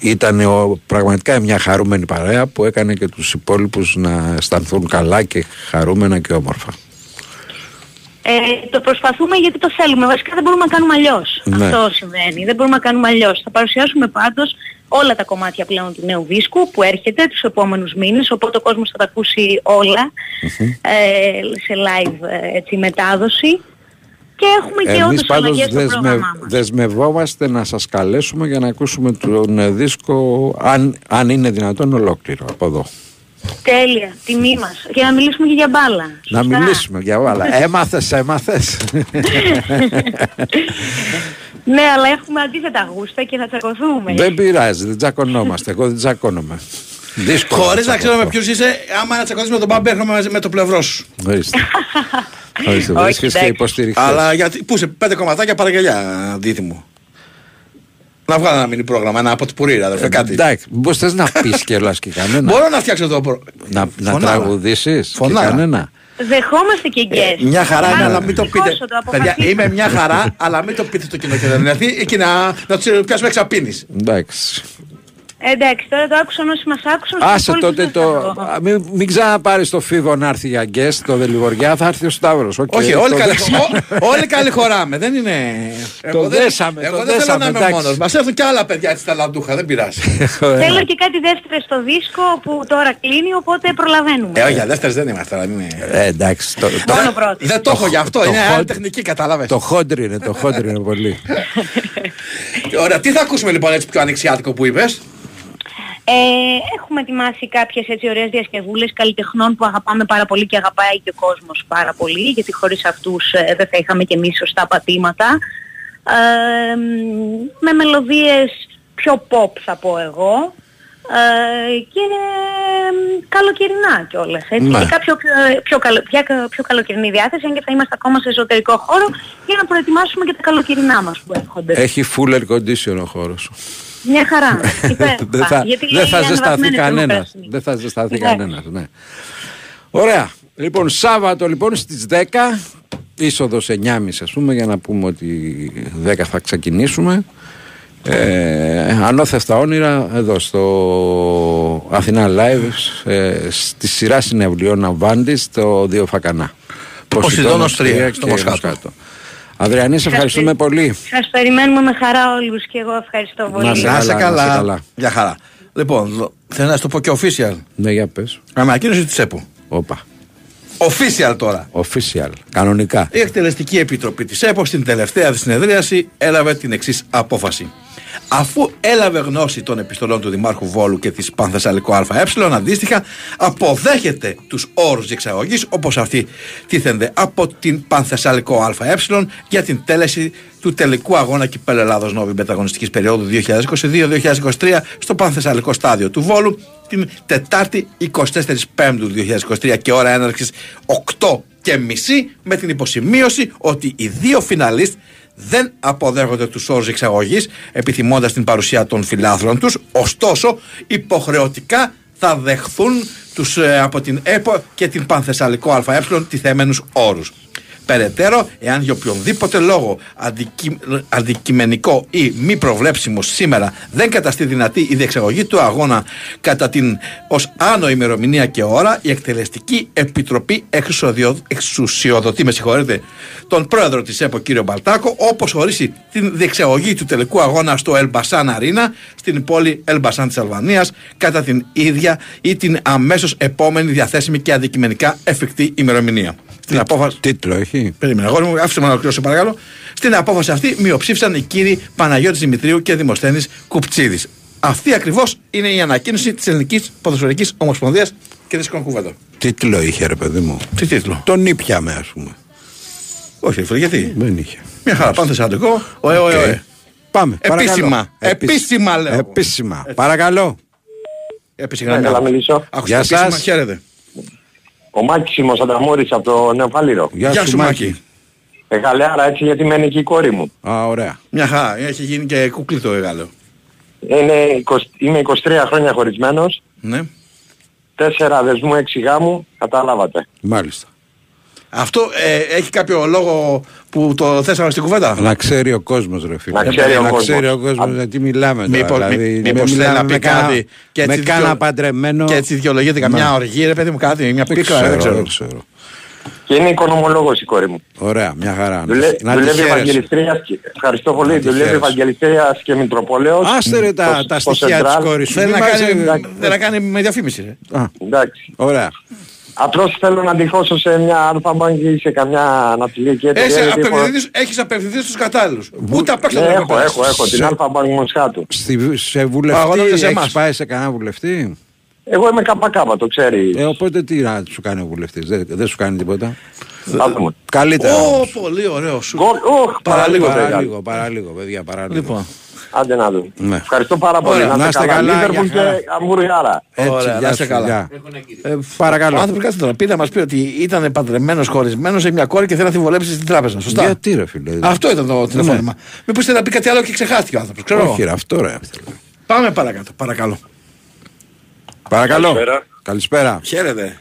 ήταν ο, πραγματικά μια χαρούμενη παρέα που έκανε και τους υπόλοιπους να αισθανθούν καλά και χαρούμενα και όμορφα. Ε, το προσπαθούμε γιατί το θέλουμε. Βασικά δεν μπορούμε να κάνουμε αλλιώς. Ναι. Αυτό συμβαίνει. Δεν μπορούμε να κάνουμε αλλιώς. Θα παρουσιάσουμε πάντως όλα τα κομμάτια πλέον του νέου δίσκου που έρχεται τους επόμενους μήνες, οπότε ο κόσμος θα τα ακούσει όλα ε, σε live ε, έτσι, μετάδοση. Και έχουμε και Εμείς όντως πάντως αλλαγές στο δεσμε, πρόγραμμά μας. δεσμευόμαστε να σας καλέσουμε για να ακούσουμε τον ε, δίσκο αν, αν είναι δυνατόν ολόκληρο από εδώ. Τέλεια, τιμή μας. Και να μιλήσουμε και για μπάλα. Να μιλήσουμε για όλα. Έμαθες, έμαθες. Ναι, αλλά έχουμε αντίθετα γούστα και θα τσακωθούμε. δεν πειράζει, δεν τσακωνόμαστε. Εγώ δεν τσακώνομαι. Δύσκολο. Χωρίς να τσακωθώ. ξέρουμε ποιος είσαι, άμα να τσακωθείς με τον Μπάμπη, έρχομαι μαζί με το πλευρό σου. Ορίστε. Ορίστε, Όχι, βρίσκεσαι εντάξει. υποστηριχτές. Αλλά γιατί, πού είσαι, πέντε κομματάκια παραγγελιά, αντίθυμο. Να βγάλω ένα μινι πρόγραμμα, ένα από την πουρήρα, αδερφέ, κάτι. Εντάξει, πώς θες να πεις κιόλας και κανένα. Μπορώ να φτιάξω το προ... Να, να Φωνάρα. τραγουδήσεις και Φωνάρα. κανένα. Δεχόμαστε και guest. Ε, Μια χαρά είναι, αλλά μην το Ευτυχώς πείτε. το Παιδιά, αποφασίσαμε. είμαι μια χαρά, αλλά μην το πείτε στο κοινό και δεν έρθει εκεί να, να τους πιάσουμε εξαπίνης. Εντάξει. Εντάξει, τώρα το άκουσαν όσοι μας άκουσαν. στους Άσε υπόλοιπους τότε δεν το. θα α, Μην, μην ξαναπάρεις το φίβο να έρθει για guest, το Δελιβοριά, θα έρθει ο Σταύρος. Όχι, όλοι καλή, ό- όλοι καλή χωράμε. Δεν είναι. Εγώ δεν- δέσαμε, Εγώ το δεν θέλω δέσαμε, να είμαι εντάξει. μόνος. Μας έρθουν και άλλα παιδιά έτσι ταλαντούχα, δεν πειράζει. Θέλω και κάτι δεύτερο στο δίσκο που τώρα κλείνει, οπότε προλαβαίνουμε. Ε, όχι, για δεύτερες δεν είμαστε. αλλά είναι- Ε, εντάξει. Το, το, Μόνο πρώτο. Δεν το έχω γι' αυτό, το είναι hot- άλλη τεχνική, κατάλαβες. το χόντρι είναι, το χόντρι είναι πολύ. Ωραία, τι θα ακούσουμε λοιπόν έτσι πιο ανοιξιάτικο που είπες; Ε, έχουμε ετοιμάσει κάποιες έτσι ωραίες διασκευούλες καλλιτεχνών που αγαπάμε πάρα πολύ και αγαπάει και ο κόσμος πάρα πολύ γιατί χωρίς αυτούς ε, δεν θα είχαμε και εμείς σωστά πατήματα. Ε, μ, με μελωδίες πιο pop θα πω εγώ ε, και μ, καλοκαιρινά κιόλας. Έτσι. Ναι. Ειδικά πιο, πιο, καλο, πια κα- πιο καλοκαιρινή διάθεση αν και θα είμαστε ακόμα σε εσωτερικό χώρο για να προετοιμάσουμε και τα καλοκαιρινά μας που έρχονται. Έχει full air condition ο χώρος σου. Μια χαρά. Υπέροχα. δεν θα, Γιατί δεν λέει θα ζεσταθεί αναβαθμένες κανένας. θερμοκρασίες. Δεν θα ζεσταθεί Εντάξει. κανένας. Ναι. Ωραία. Λοιπόν, Σάββατο λοιπόν στις 10, είσοδος 9.30 ας πούμε, για να πούμε ότι 10 θα ξεκινήσουμε. Ε, ανώθευτα όνειρα εδώ στο Αθηνά Live ε, στη σειρά συνευλιών Αβάντη στο Δύο Φακανά. Ποσειδώνος τρία, τρία στο και Μοσχάτο. Αδριανή, σε ευχαριστούμε πολύ. Σας περιμένουμε με χαρά όλους και εγώ ευχαριστώ πολύ. Να σε Να είσαι καλά, να σε καλά. καλά. Για χαρά. Λοιπόν, δο- θέλω να σου το πω και official. Ναι, για πες. Ανακοίνωση της ΕΠΟ. Όπα. Official τώρα. Official. Κανονικά. Η Εκτελεστική Επιτροπή της ΕΠΟ στην τελευταία της συνεδρίαση έλαβε την εξής απόφαση. Αφού έλαβε γνώση των επιστολών του Δημάρχου Βόλου και της Πανθεσσαλικού ΑΕ, αντίστοιχα αποδέχεται τους όρους διεξαγωγής όπως αυτοί τίθενται από την Πανθεσσαλικό ΑΕ για την τέλεση του τελικού αγώνα κυπέλου Ελλάδος Νόβη μεταγωνιστικής περίοδου 2022-2023 στο Πανθεσσαλικό στάδιο του Βόλου την Τετάρτη 24 Πέμπτου 2023 και ώρα έναρξης 8 και μισή με την υποσημείωση ότι οι δύο φιναλίστ δεν αποδέχονται τους όρους εξαγωγής επιθυμώντας την παρουσία των φιλάθλων τους ωστόσο υποχρεωτικά θα δεχθούν τους ε, από την ΕΠΟ και την Πανθεσσαλικό ΑΕ τιθέμενους όρους. Περαιτέρω, εάν για οποιονδήποτε λόγο αντικει... αντικειμενικό ή μη προβλέψιμο σήμερα δεν καταστεί δυνατή η διεξαγωγή του αγώνα κατά την ως άνω ημερομηνία και ώρα, η Εκτελεστική Επιτροπή εξουσιοδο... εξουσιοδοτεί, με συγχωρείτε, τον πρόεδρο της ΕΠΟ κύριο Μπαλτάκο, όπως ορίσει την διεξαγωγή του τελικού αγώνα στο Ελμπασάν Αρίνα, στην πόλη Ελμπασάν της Αλβανίας, κατά την ίδια ή την αμέσως επόμενη διαθέσιμη και αντικειμενικά εφικτή ημερομηνία. Στην απόφαση... Τίτλο έχει; Περίμενε, αγόρι μου, άφησε με να ολοκληρώσω παρακαλώ. Στην απόφαση αυτή μειοψήφισαν οι κύριοι Παναγιώτης Δημητρίου και Δημοσθένης Κουπτσίδης. Αυτή ακριβώς είναι η ανακοίνωση της Ελληνικής Ποδοσφαιρικής Ομοσπονδίας και δεν σηκώνω κουβέντα. Τίτλο είχε, ρε παιδί μου. Τι τίτλο; Τον ήπιαμε, ας πούμε. Όχι, ρε φίλε, γιατί; Δεν είχε. Μια χαρά, πάμε θεσσαλικό. Ωε, ωε, Οκ. ωε. Πάμε. Επίσημα. παρακαλώ. Επίσημα, λέω. Επίσημα. Παρακαλώ. Επίσημα. Ναι, καλά μιλήσω. Άκουσα, Γεια επίσημα, σας. χαίρετε. Ο Μάκης είμαι ο Σανταμούρης από το Νέο Φάληρο. Γεια, σου, Μάκη. Ε, γαλεάρα έτσι γιατί μένει και η κόρη μου. Α, ωραία. Μια χαρά, έχει γίνει και κουκλί το εγάλεο. Είναι 20 είμαι 23 χρόνια χωρισμένος, Ναι. 4 δεσμού, 6 γάμου, καταλάβατε. Μάλιστα. Αυτό ε, έχει κάποιο λόγο που το θέσαμε στην κουβέντα; Να ξέρει ο κόσμος, ρε φίλε. Να ξέρει ο να κόσμος. ξέρει ο κόσμος γιατί μιλάμε τώρα. Μήπως, δηλαδή, μη- με μήπως θέλει μιλάμε να πει με κάνα- κάτι και με έτσι κάνα δικαιω- παντρεμένο. Και έτσι δικαιολογείται καμιά Ναι. οργή, ρε παιδί μου, κάτι, μια Δεν πίκρα, ξέρω, δεν ξέρω. δεν ξέρω. Και είναι οικονομολόγος η κόρη μου. Ωραία, μια χαρά. Δουλε, να τη δουλεύει χαίρεσαι. Ευαγγελιστρίας και, ευχαριστώ πολύ, τη δουλεύει χαίρεσαι. Ευαγγελιστρίας και Μητροπόλεως. Άστε ρε τα, Στο- τα στο στοιχεία της Central. κόρης σου. Θέλει Μη να μας- κάνει, ε, θέλει να κάνει με διαφήμιση. ρε. Α, Εντάξει. Ωραία. Απλώς θέλω να τυχώσω σε μια αλφα ή σε καμιά αναπτυλική εταιρεία. Έχεις γιατί έχω- απευθυνθεί, έχεις απευθυνθείς στους κατάλληλους. Ούτε απ' έξω Ναι, δεν έχω, έχω, έχω. Την Σε- αλφα Μοσχάτου. Στη, σε Α, βουλευτή, αγωνίζεσαι έχεις εμάς. πάει σε κανένα βουλευτή; Εγώ είμαι καπακάπα, το ξέρει. Ε, οπότε τι να σου κάνει ο βουλευτής, δεν, δεν σου κάνει τίποτα; Θα δούμε. Καλύτερα. Ω, όμως. πολύ ωραίο σου. Γκολ, οχ, παραλίγο. Παραλίγο, παιδιά. παραλίγο, παραλίγο, παιδιά, παραλίγο. Λοιπόν, Άντε να δούμε. Ναι. Ευχαριστώ πάρα πολύ. Ωραία, να είστε καλά, Λίβερπουλ για χαρά. και Αμβουριάρα. Έτσι, Ωραία, γεια να είστε σου, καλά. γεια. Ε, ο παρακαλώ. άνθρωπος κάτσε τώρα. Πήρε να μας πει ότι ήταν παντρεμένος, χωρισμένος, σε μια κόρη και θέλει να τη βολέψει στην τράπεζα. Σωστά; Γιατί ρε φίλε. Αυτό ήταν το τηλεφώνημα. Μήπως θέλει να πει κάτι άλλο και ξεχάστηκε ο άνθρωπος. Ξέρω. Όχι ρε, αυτό ρε. αυτό. Πάμε παρακάτω. Παρακαλώ. Παρακαλώ. Καλησπέρα. Καλησπέρα. Χαίρετε.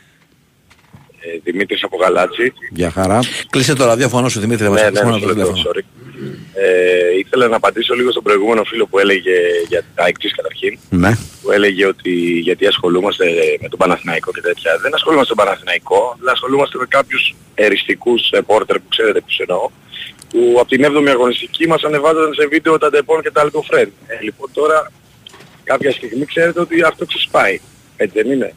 Ε, Δημήτρης από Γαλάτσι. Γεια χαρά. Κλείσε το ραδιόφωνο σου Δημήτρη. δεν μας Ναι, ακούς ναι, μόνο μισό το λεπτό, τηλέφωνο. sorry. Ε, ήθελα να απαντήσω λίγο στον προηγούμενο φίλο που έλεγε για τα εκτής καταρχήν. Ναι. Που έλεγε ότι γιατί ασχολούμαστε με τον Παναθηναϊκό και τέτοια. Δεν ασχολούμαστε με τον Παναθηναϊκό, αλλά ασχολούμαστε με κάποιους εριστικούς ρεπόρτερ που ξέρετε ποιους εννοώ. Που από την 7η αγωνιστική μας ανεβάζαν σε βίντεο τα Depon και τα Algofren. Ε, λοιπόν τώρα κάποια στιγμή ξέρετε ότι αυτό ξεσπάει. Έτσι δεν είναι;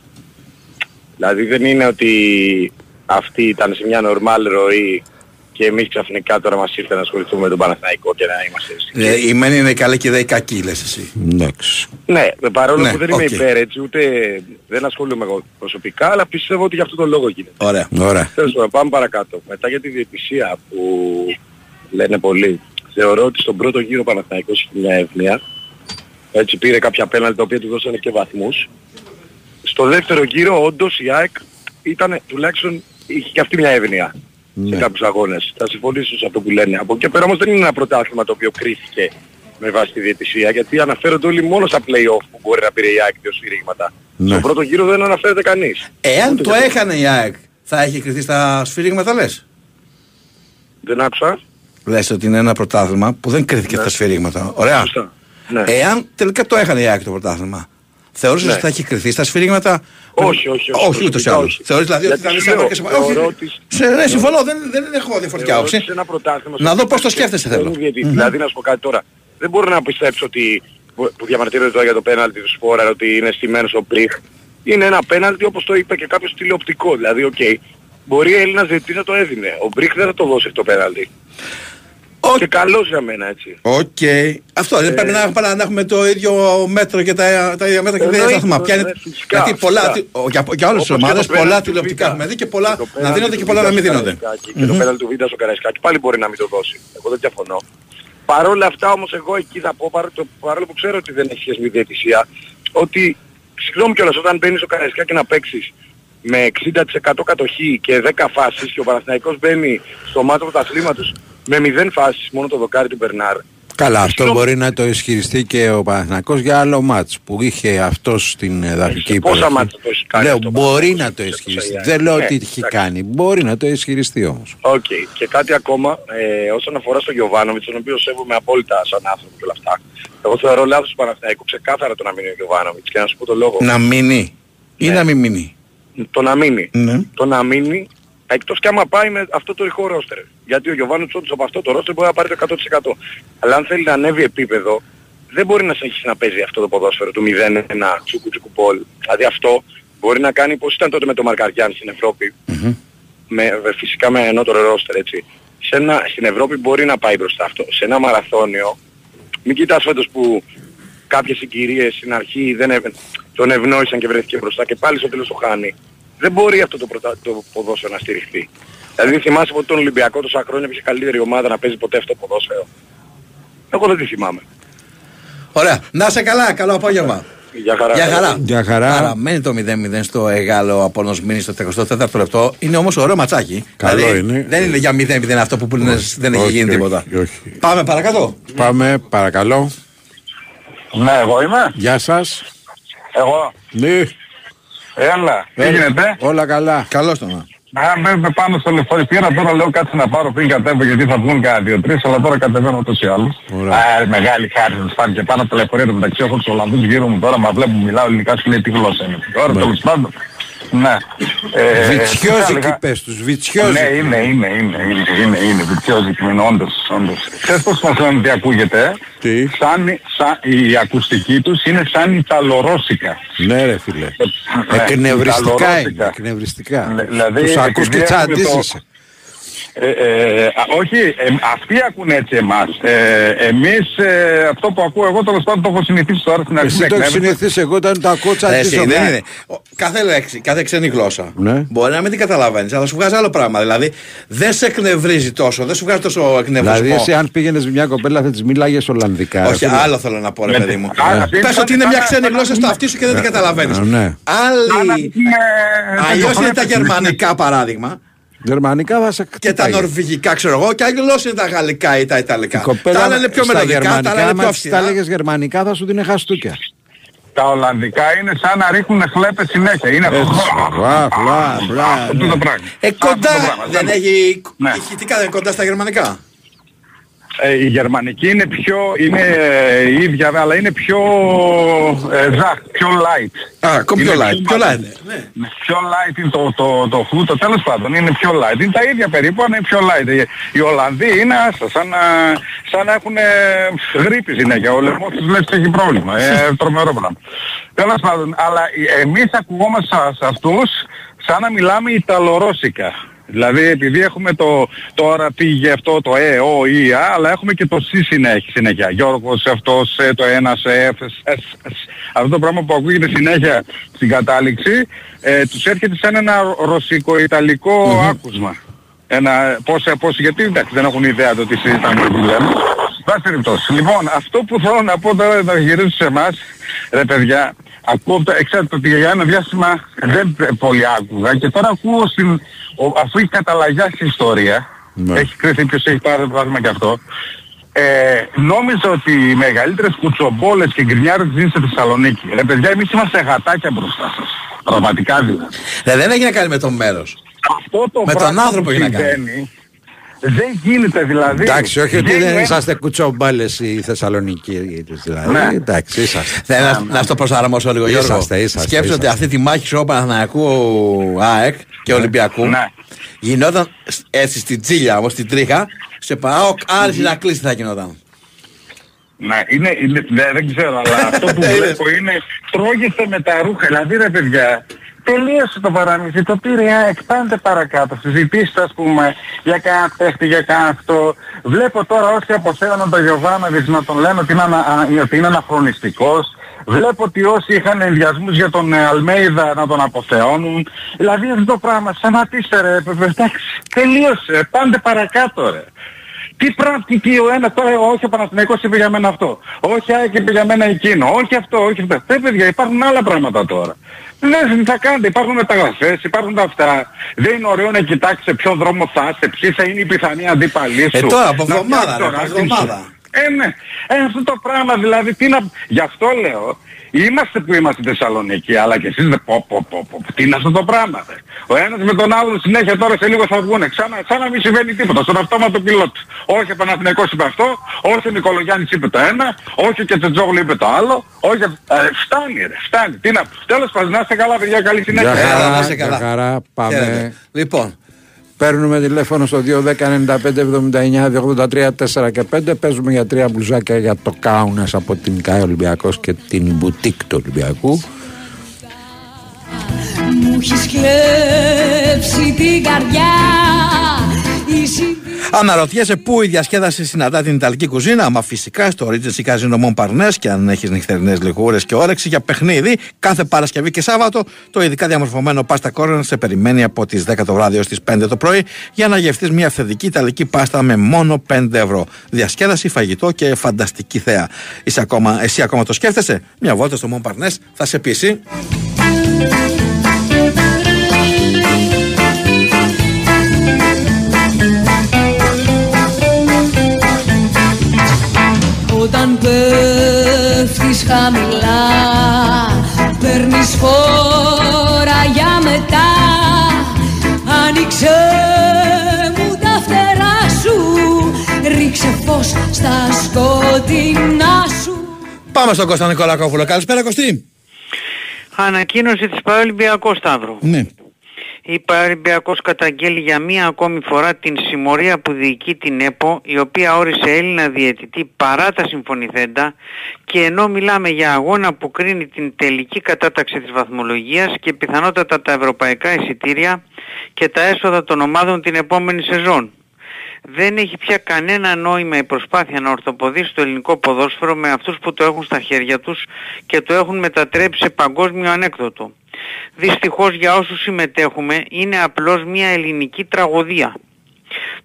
Δηλαδή δεν είναι ότι αυτή ήταν σε μια νορμάλ ροή και εμείς ξαφνικά τώρα μας ήρθε να ασχοληθούμε με τον Παναθηναϊκό και να είμαστε εριστικοί. Ε, η μένη είναι καλή και δεν είναι κακή λες εσύ. Εντάξει. Ναι, με παρόλο Ναι, που δεν είμαι οκ. υπέρ έτσι, ούτε δεν ασχολούμαι εγώ προσωπικά, αλλά πιστεύω ότι για αυτόν τον λόγο γίνεται. Ωραία. Ωραία. Τέλος πάντων, πάμε παρακάτω. Μετά για τη διαιτησία που λένε πολλοί, θεωρώ ότι στον πρώτο γύρο ο Παναθηναϊκός είχε μια εύνοια. Έτσι πήρε κάποια πέναλ τα οποία του δώσανε και βαθμούς. Στο δεύτερο γύρο όντως η ΑΕΚ ήταν τουλάχιστον είχε και αυτή μια εύνοια σε Ναι. κάποιους αγώνες. Θα συμφωνήσω σε αυτό που λένε. Από εκεί και πέρα όμως δεν είναι ένα πρωτάθλημα το οποίο κρίθηκε με βάση τη διαιτησία γιατί αναφέρονται όλοι μόνο στα play-off που μπορεί να πήρε η ΑΕΚ δύο σφύριγματα. Ναι. Στον πρώτο γύρο δεν αναφέρεται κανείς. Εάν Ούτε το και- έκανε η ΑΕΚ, θα έχει κρυθεί στα σφύριγματα λες; Δεν άκουσα. Λες ότι είναι ένα πρωτάθλημα που δεν κρίθηκε στα σφύριγματα. Ωραία. Σωστά. Ναι. Εάν τελικά το έκανε η ΑΕΚ το πρωτάθλημα, θεωρείς Ναι. ότι θα έχει κρυθεί στα σφύριγματα. Όχι, όχι, όχι. Όχι ούτως ή προσωπικά άλλως. όχι. Θεωρείς δηλαδή ότι Γιατί θα σου λες λέω, και σε θεωρώ Όχι. ότι- Σε- Ναι, συμφωνώ, δεν, δεν έχω διαφορετική Θεωρώ άποψη. ότι σε ένα πρωτάθλημα Να στο δω οποίο πώς το παίζει σκέφτεσαι και θέλω. παίρνει διαιτητή. Δηλαδή να σου πω κάτι τώρα. Δεν μπορώ να πιστέψω ότι που που διαμαρτύρεται τώρα για το πέναλτι του Σπόρα ότι είναι στημένος ο Μπριχ. Είναι ένα πέναλτι όπως το είπε και κάποιος τηλεοπτικό. Δηλαδή, οκ, μπορεί η Έλληνας διαιτητής να το έδινε. Ο Μπριχ δεν θα το δώσει αυτό το πέναλτι. Και καλός για μένα έτσι. Οκ. Αυτό δεν πρέπει να, να, να έχουμε το ίδιο μέτρο και τα, τα ίδια μέτρα και τα ίδια Εννοείται, σταθμά. Ποια είναι- ναι, φυσικά, γιατί πολλά, φυσικά. τι- ο- για, για όλες τις Όπως και ομάδες το πολλά πέναλτι του τηλεοπτικά Β. έχουμε δει και πολλά το να πέναλτι δίνονται του και πολλά να Β μην στο δίνονται. Καραϊσκάκη Και το πέναλτι του Β στο Καραϊσκάκη πάλι μπορεί να μην το δώσει. Εγώ δεν διαφωνώ. Παρ' όλα αυτά όμως εγώ εκεί θα πω, παρό- το- παρόλο που ξέρω ότι δεν έχεις σχέση με τη διαιτησία, ότι συγγνώμη κιόλας όταν μπαίνεις στο Καραϊσκάκη να παίξεις με 60% κατοχή και 10 φάσεις και ο Παναθηναϊκός μπαίνει στο ματς πρωταθλήματος με 0 φάσεις, μόνο το δοκάρι του Μπερνάρ. Καλά, αυτό Συγγνώμη. μπορεί να το ισχυριστεί και ο Παναθηναϊκός για άλλο ματς που είχε αυτός στην εδαφική πόσα υποδοχή. ματς το έχει κάνει Λέω, αυτό ο μπορεί Παναθηναϊκός να το σε ισχυριστεί. τόσα Δεν λέω ε, ότι έχει εντάξει. κάνει. Μπορεί να το ισχυριστεί όμως. Οκ. Και κάτι ακόμα, ε, όσον αφορά στον Γιωβάνοβιτς, τον οποίο σέβομαι απόλυτα σαν άνθρωπο και όλα αυτά. Εγώ θεωρώ λάθος του Παναθηναϊκού ξεκάθαρα το να μείνει ο Γιωβάνοβιτς και να σου πω το λόγο. Να μείνει ή να μην μείνει; Το να μείνει. Ναι. Το να μείνει, εκτός και άμα πάει με αυτό το ρηχό ρόστερ. Γιατί ο Γιωβάνοβιτ όντως από αυτό το ρόστερ μπορεί να πάρει το 100%. Αλλά αν θέλει να ανέβει επίπεδο, δεν μπορεί να συνεχίσει να παίζει αυτό το ποδόσφαιρο του 0-1 τσουκου τσουκου πόλ. Δηλαδή αυτό μπορεί να κάνει πως ήταν τότε με τον Μαρκαριάν στην Ευρώπη με, με- φυσικά με ενώτερο ρόστερ έτσι. Σε ένα, στην Ευρώπη μπορεί να πάει μπροστά αυτό. Σε ένα μαραθώνιο, μην κοιτάς φέτος που κάποιες συγκυρίες στην αρχή δεν ευ- τον ευνόησαν και βρέθηκε μπροστά και πάλι στο τέλος το χάνει. Δεν μπορεί αυτό το, πρωτα, το ποδόσφαιρο να στηριχθεί. Δηλαδή θυμάσαι ότι τον Ολυμπιακό τόσα χρόνια υπήρχε καλύτερη ομάδα να παίζει ποτέ αυτό το ποδόσφαιρο; Εγώ δεν τη θυμάμαι. Ωραία. Να σε καλά. Καλό απόγευμα. Για χαρά. Για χαρά. Για χαρά. Άρα μένει το 0-0 στο Εγάλο από Νοσμήνη στο 34ο λεπτό. Είναι όμως ωραίο ματσάκι. Καλό Δηλαδή, είναι. Δεν είναι για 0-0 αυτό που λες, δεν έχει Όχι, γίνει όχι, τίποτα. όχι. Πάμε παρακάτω. Πάμε, παρακαλώ. Ναι, εγώ είμαι. Γεια σας. Εγώ. Ναι. Έλα, τι Έλα. γίνεται; Όλα καλά. Καλώς το να. Α, με, με πάνω στο λεωφορείο. Πήρα τώρα λέω κάτσε να πάρω πριν κατέβω γιατί θα βγουν κανένα δύο-τρεις, αλλά τώρα κατεβαίνω ούτως ή άλλως. Ωραία. Α, μεγάλη χάρη να φάνηκε πάνω από το λεωφορείο του μεταξύ έχω τους Ολλανδούς γύρω μου τώρα, μα βλέπουν μιλάω ελληνικά σου λέει τι γλώσσα είναι. Τώρα τέλος πάντων. Ναι. Ε, τι θα Βιτσιόζικοι έλεγα. πες τους, Ναι, βιτσιόζικοι. είναι, είναι, είναι, είναι, είναι, είναι, βιτσιόζικη είναι, όντως, όντως. Ξέρεις πώς μας λένε ότι ακούγεται, ε; Τι; Σαν, σαν, η ακουστική τους είναι σαν Ιταλορώσικα. Ναι ρε φίλε. Ναι, Εκνευριστικά Ιταλορώσικα. είναι. Εκνευριστικά. Δηλαδή, Τους ακούς επειδή και έχουμε το- τσαντίζεσαι. Ε, ε, α, όχι, ε, αυτοί ακούνε έτσι εμάς. Ε, εμείς ε, αυτό που ακούω εγώ τέλος πάντων το έχω συνηθίσει τώρα στην αρχή. Εσύ το έχεις συνηθίσει, εγώ ήταν τα κότσα Ε, της εσύ, ομάδας. δεν είναι. Ο- Κάθε λέξη, κάθε ξένη γλώσσα. Ναι. Μπορεί να μην την καταλαβαίνεις, αλλά σου βγάζει άλλο πράγμα. Δηλαδή δεν σε εκνευρίζει τόσο, δεν σου βγάζει τόσο εκνευρισμό. Δηλαδή, εσύ αν πήγαινες με μια κοπέλα θα της μίλαγε Ολλανδικά. Όχι, ρε φίλε. άλλο θέλω να πω, ρε Ναι, παιδί μου. άρα, Πες σαν- ότι είναι μια σαν- ξένη σαν- γλώσσα στο αυτί σου και δεν την καταλαβαίνεις. Α, ναι. Άλλη. Ε, Αλλιώς είναι τα το- γερμανικά παράδειγμα. Γερμανικά θα σε Και τα χτυπάει. νορβηγικά ξέρω εγώ, και αλλιώς είναι τα γαλλικά ή τα ιταλικά. Η κοπέλα τα άλλα είναι πιο στα μελωδικά, τα γερμανικά, άλλα είναι πιο άμα της τα αυστηρά. έλεγες γερμανικά θα σου δίνει χαστούκια. Τα Ολλανδικά είναι σαν να ρίχνουν χλέπες συνέχεια. Είναι Έτσι, μπλα, μπλα, μπλα, αυτό ναι. το πράγμα. Ε, Αυτό κοντά το πράγμα. δεν έχει. Ναι. Ηχητικά δεν είναι κοντά στα γερμανικά. Ε, η γερμανική είναι πιο, είναι ε, η ίδια αλλά είναι πιο ε, ζαχ, πιο light. Α, ακόμη πιο Είναι light. Πιο light. Ναι, Πιο light είναι το, το, το φλούτο, τέλος πάντων είναι πιο light. Είναι τα ίδια περίπου, αλλά είναι πιο light. Οι, οι Ολλανδοί είναι άστα, σαν να, σαν να έχουν ε, γρήπη συνέχεια. Ο λαιμός τους λες ότι έχει πρόβλημα. Ε, τρομερό πράγμα. Τέλος πάντων, αλλά ε, εμείς ακουγόμαστε σε, σε αυτούς σαν να μιλάμε Ιταλορώσικα. Δηλαδή επειδή έχουμε το τώρα πήγε αυτό το ε, ο, η, α, αλλά έχουμε και το σι συνέχεια. συνέχεια. Γιώργος αυτός, ε, το ένας, σε, εφ, εσ, εσ, εσ. Αυτό το πράγμα που ακούγεται συνέχεια στην κατάληξη ε, τους έρχεται σαν ένα ρωσικό-ιταλικό άκουσμα. Ένα, πώς, πώς, γιατί εντάξει δεν έχουν ιδέα το τι συζητάμε και τι λέμε. Βάση περιπτώσει. Λοιπόν, αυτό που θέλω να πω τώρα να γυρίσω σε εμάς, ρε παιδιά, ακούω, το- ξέρετε ότι για ένα διάστημα δεν πολύ άκουγα και τώρα ακούω στην, ο, αφού έχει καταλαγιάσει η ιστορία, Ναι. έχει κρυθεί ποιος έχει πάρει το πράγμα και αυτό, ε, νόμιζα ότι οι μεγαλύτερες κουτσομπόλες και γκρινιάρες είναι στη Θεσσαλονίκη. Ρε παιδιά, εμείς είμαστε γατάκια μπροστά σας. Πραγματικά δηλαδή. Ε, δεν έχει να κάνει με το μέρος. Αυτό το Με τον πράγμα άνθρωπο που έχει να κάνει. Συμβαίνει, Δεν γίνεται δηλαδή. Εντάξει, όχι ότι Βγαίνει δεν ένα- είσαστε κουτσομπάλες οι Θεσσαλονικοί. Δηλαδή, Ναι. εντάξει, είσαστε. Θέλω να, να στο προσαρμόσω λίγο Γιώργο. Είσαστε, είσαστε, Σκέψτε ότι είσαστε. αυτή τη μάχη σου Παναθηναϊκού ΑΕΚ και Ολυμπιακού Ναι. γινόταν σ- έτσι στην τσίλια όμως στην τρίχα σε ΠΑΟΚ Άρης Ηρακλής τι θα γινόταν. Ναι, είναι, είναι, δεν, δεν ξέρω, αλλά αυτό που βλέπω είναι τρώγεστε με τα ρούχα. Δηλαδή ρε παιδιά, τελείωσε το παραμύθι, το πήρε η ΑΕΚ, πάντε παρακάτω. Συζητήστε ας πούμε για κάνα παίχτη, για κάνα αυτό. Βλέπω τώρα όσοι αποθέωναν τον Γιωβάνοβιτς να τον λένε ότι είναι, ανα, α, ότι είναι αναχρονιστικός. Βλέπω ότι όσοι είχαν ενδιασμούς για τον ε, Αλμέιδα να τον αποθεώνουν. Δηλαδή αυτό το πράγμα, σταματήστε ρε, παιδιά, εντάξει, τελείωσε, πάντε παρακάτω ρε. Τι πράγμα, τι, τι ο ένας τώρα, όχι ο Παναθηναϊκός είπε για μένα αυτό. Όχι ΑΕΚ είπε για μένα εκείνο. Όχι αυτό, όχι αυτό. Δεν παιδιά, υπάρχουν άλλα πράγματα τώρα. Δεν τι θα κάνετε, υπάρχουν μεταγραφές, υπάρχουν τα αυτά. Δεν είναι ωραίο να κοιτάξεις σε ποιον δρόμο θα είστε, ποιοι θα είναι οι πιθανοί αντίπαλοι σου. Ε, τώρα, από Να εβδομάδα, φτιάξεις ρε, το από ράκι σου. εβδομάδα. Ε, ναι. Ε, αυτό το πράγμα δηλαδή, τι να... Γι' αυτό λέω, είμαστε που είμαστε στη Θεσσαλονίκη, αλλά και εσείς δεν πω, πω, πω, πω, τι είναι αυτό το πράγμα. Ρε. Ο ένας με τον άλλον συνέχεια τώρα σε λίγο θα βγουνε, ξανά, σαν να μην συμβαίνει τίποτα, στον αυτόματο πιλότ. Όχι ο Παναθηναϊκός είπε αυτό, όχι ο Νικολογιάννης είπε το ένα, όχι ο Κετσετζόγλου είπε το άλλο, όχι... Ε, φτάνει ρε, φτάνει, τι να πω. Τέλος πάντων, να είστε καλά παιδιά, καλή συνέχεια. Για Έλα, να χαρά, είσαι για καλά. χαρά, πάμε. Χαίρετε. Λοιπόν, Παίρνουμε τηλέφωνο στο 210-95-79-283-4 και 5. Παίζουμε για τρία μπλουζάκια για το Κάουνας από την ΚΑΕ Ολυμπιακός και την μπουτίκ του Ολυμπιακού. Μου έχεις κλέψει την καρδιά Η συ- Αναρωτιέσαι πού η διασκέδαση συναντά την Ιταλική κουζίνα. Μα φυσικά στο Regency Casino Montparnasse και αν έχεις νυχτερινές λιγούρες και όρεξη για παιχνίδι, κάθε Παρασκευή και Σάββατο το ειδικά διαμορφωμένο πάστα κόρνερ σε περιμένει από τις 10 το βράδυ έως τις 5 το πρωί για να γευτείς μια αυθεντική Ιταλική πάστα με μόνο 5 ευρώ. Διασκέδαση, φαγητό και φανταστική θέα. Είσαι ακόμα, εσύ ακόμα το σκέφτεσαι; Μια βόλτα στο Montparnasse θα σε πείσει. Άνοιξε μου τα φτερά σου Ρίξε φως στα σκοτεινά σου Πάμε στον Κώστα Νικολακόπουλο. Καλησπέρα Κωστή. Ανακοίνωση της Παραολυμπιακού Σταύρο. Ναι. Η Παραολυμπιακός καταγγέλει για μία ακόμη φορά την συμμορία που διοικεί την ΕΠΟ, η οποία όρισε Έλληνα διαιτητή παρά τα συμφωνηθέντα και ενώ μιλάμε για αγώνα που κρίνει την τελική κατάταξη της βαθμολογίας και πιθανότατα τα ευρωπαϊκά εισιτήρια και τα έσοδα των ομάδων την επόμενη σεζόν. δεν έχει πια κανένα νόημα η προσπάθεια να ορθοποδήσει το ελληνικό ποδόσφαιρο με αυτούς που το έχουν στα χέρια τους και το έχουν μετατρέψει σε παγκόσμιο ανέκδοτο. Δυστυχώς για όσους συμμετέχουμε είναι απλώς μια ελληνική τραγωδία.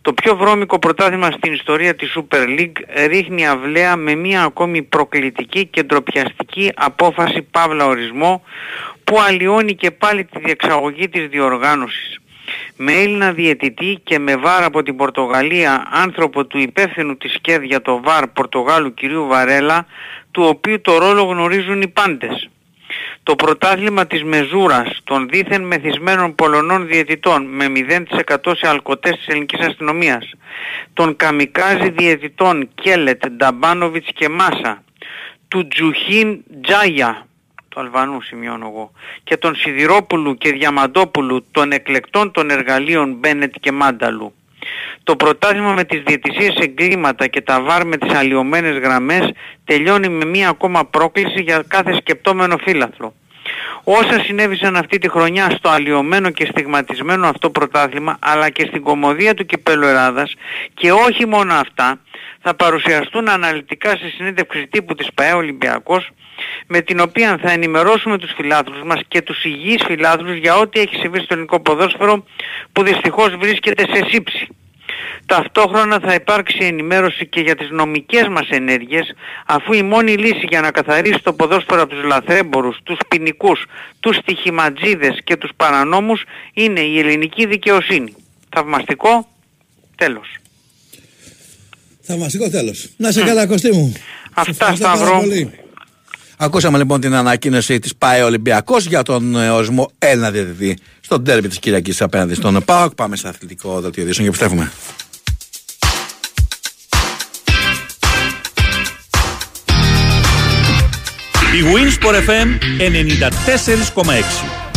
Το πιο βρώμικο πρωτάθλημα στην ιστορία της Super League ρίχνει αυλαία με μια ακόμη προκλητική και ντροπιαστική απόφαση παύλα ορισμό που αλλοιώνει και πάλι τη διεξαγωγή της διοργάνωσης. Με Έλληνα διαιτητή και με βάρ από την Πορτογαλία άνθρωπο του υπεύθυνου της ΚΕΔ για το βάρ Πορτογάλου κυρίου Βαρέλα του οποίου το ρόλο γνωρίζουν οι πάντες. Το πρωτάθλημα της Μεζούρας των δίθεν μεθυσμένων Πολωνών διαιτητών με 0% σε αλκοτές της ελληνικής αστυνομίας, των καμικάζι διαιτητών Κέλετ, Νταμπάνοβιτς και Μάσα, του Τζουχίν Τζάγια, του Αλβανού σημειώνω εγώ, και των Σιδηρόπουλου και Διαμαντόπουλου των εκλεκτών των εργαλείων Μπένετ και Μάνταλου. Το πρωτάθλημα με τις διαιτησίες εγκλήματα και τα βάρ με τις αλλοιωμένες γραμμές τελειώνει με μία ακόμα πρόκληση για κάθε σκεπτόμενο φύλαθλο. Όσα συνέβησαν αυτή τη χρονιά στο αλλοιωμένο και στιγματισμένο αυτό πρωτάθλημα αλλά και στην κομμωδία του Κυπέλου Ελλάδας και όχι μόνο αυτά θα παρουσιαστούν αναλυτικά στη συνέντευξη τύπου της ΠαΕ Ολυμπιακός με την οποία θα ενημερώσουμε τους φιλάθλους μας και τους υγιείς φιλάθλους για ό,τι έχει συμβεί στο ελληνικό ποδόσφαιρο που δυστυχώς βρίσκεται σε σύψη. Ταυτόχρονα θα υπάρξει ενημέρωση και για τις νομικές μας ενέργειες αφού η μόνη λύση για να καθαρίσει το ποδόσφαιρο από τους λαθρέμπορους, τους ποινικούς, τους στοιχηματζίδες και τους παρανόμους είναι η ελληνική δικαιοσύνη. Θαυμαστικό, τέλος. Θαυμαστικό τέλος. Να σε καλά Κωστή μου. Αυτά Σταύρο. Ακούσαμε λοιπόν την ανακοίνωση της ΠΑΕ Ολυμπιακός για τον ε, ορισμό Έλληνα διαιτητή στον τέρμι της Κυριακής απέναντι στον ΠΑΟΚ. Πάμε στα αθλητικό δελτίο ειδήσεων και επιστρέφουμε. Η Winsport FM 94,6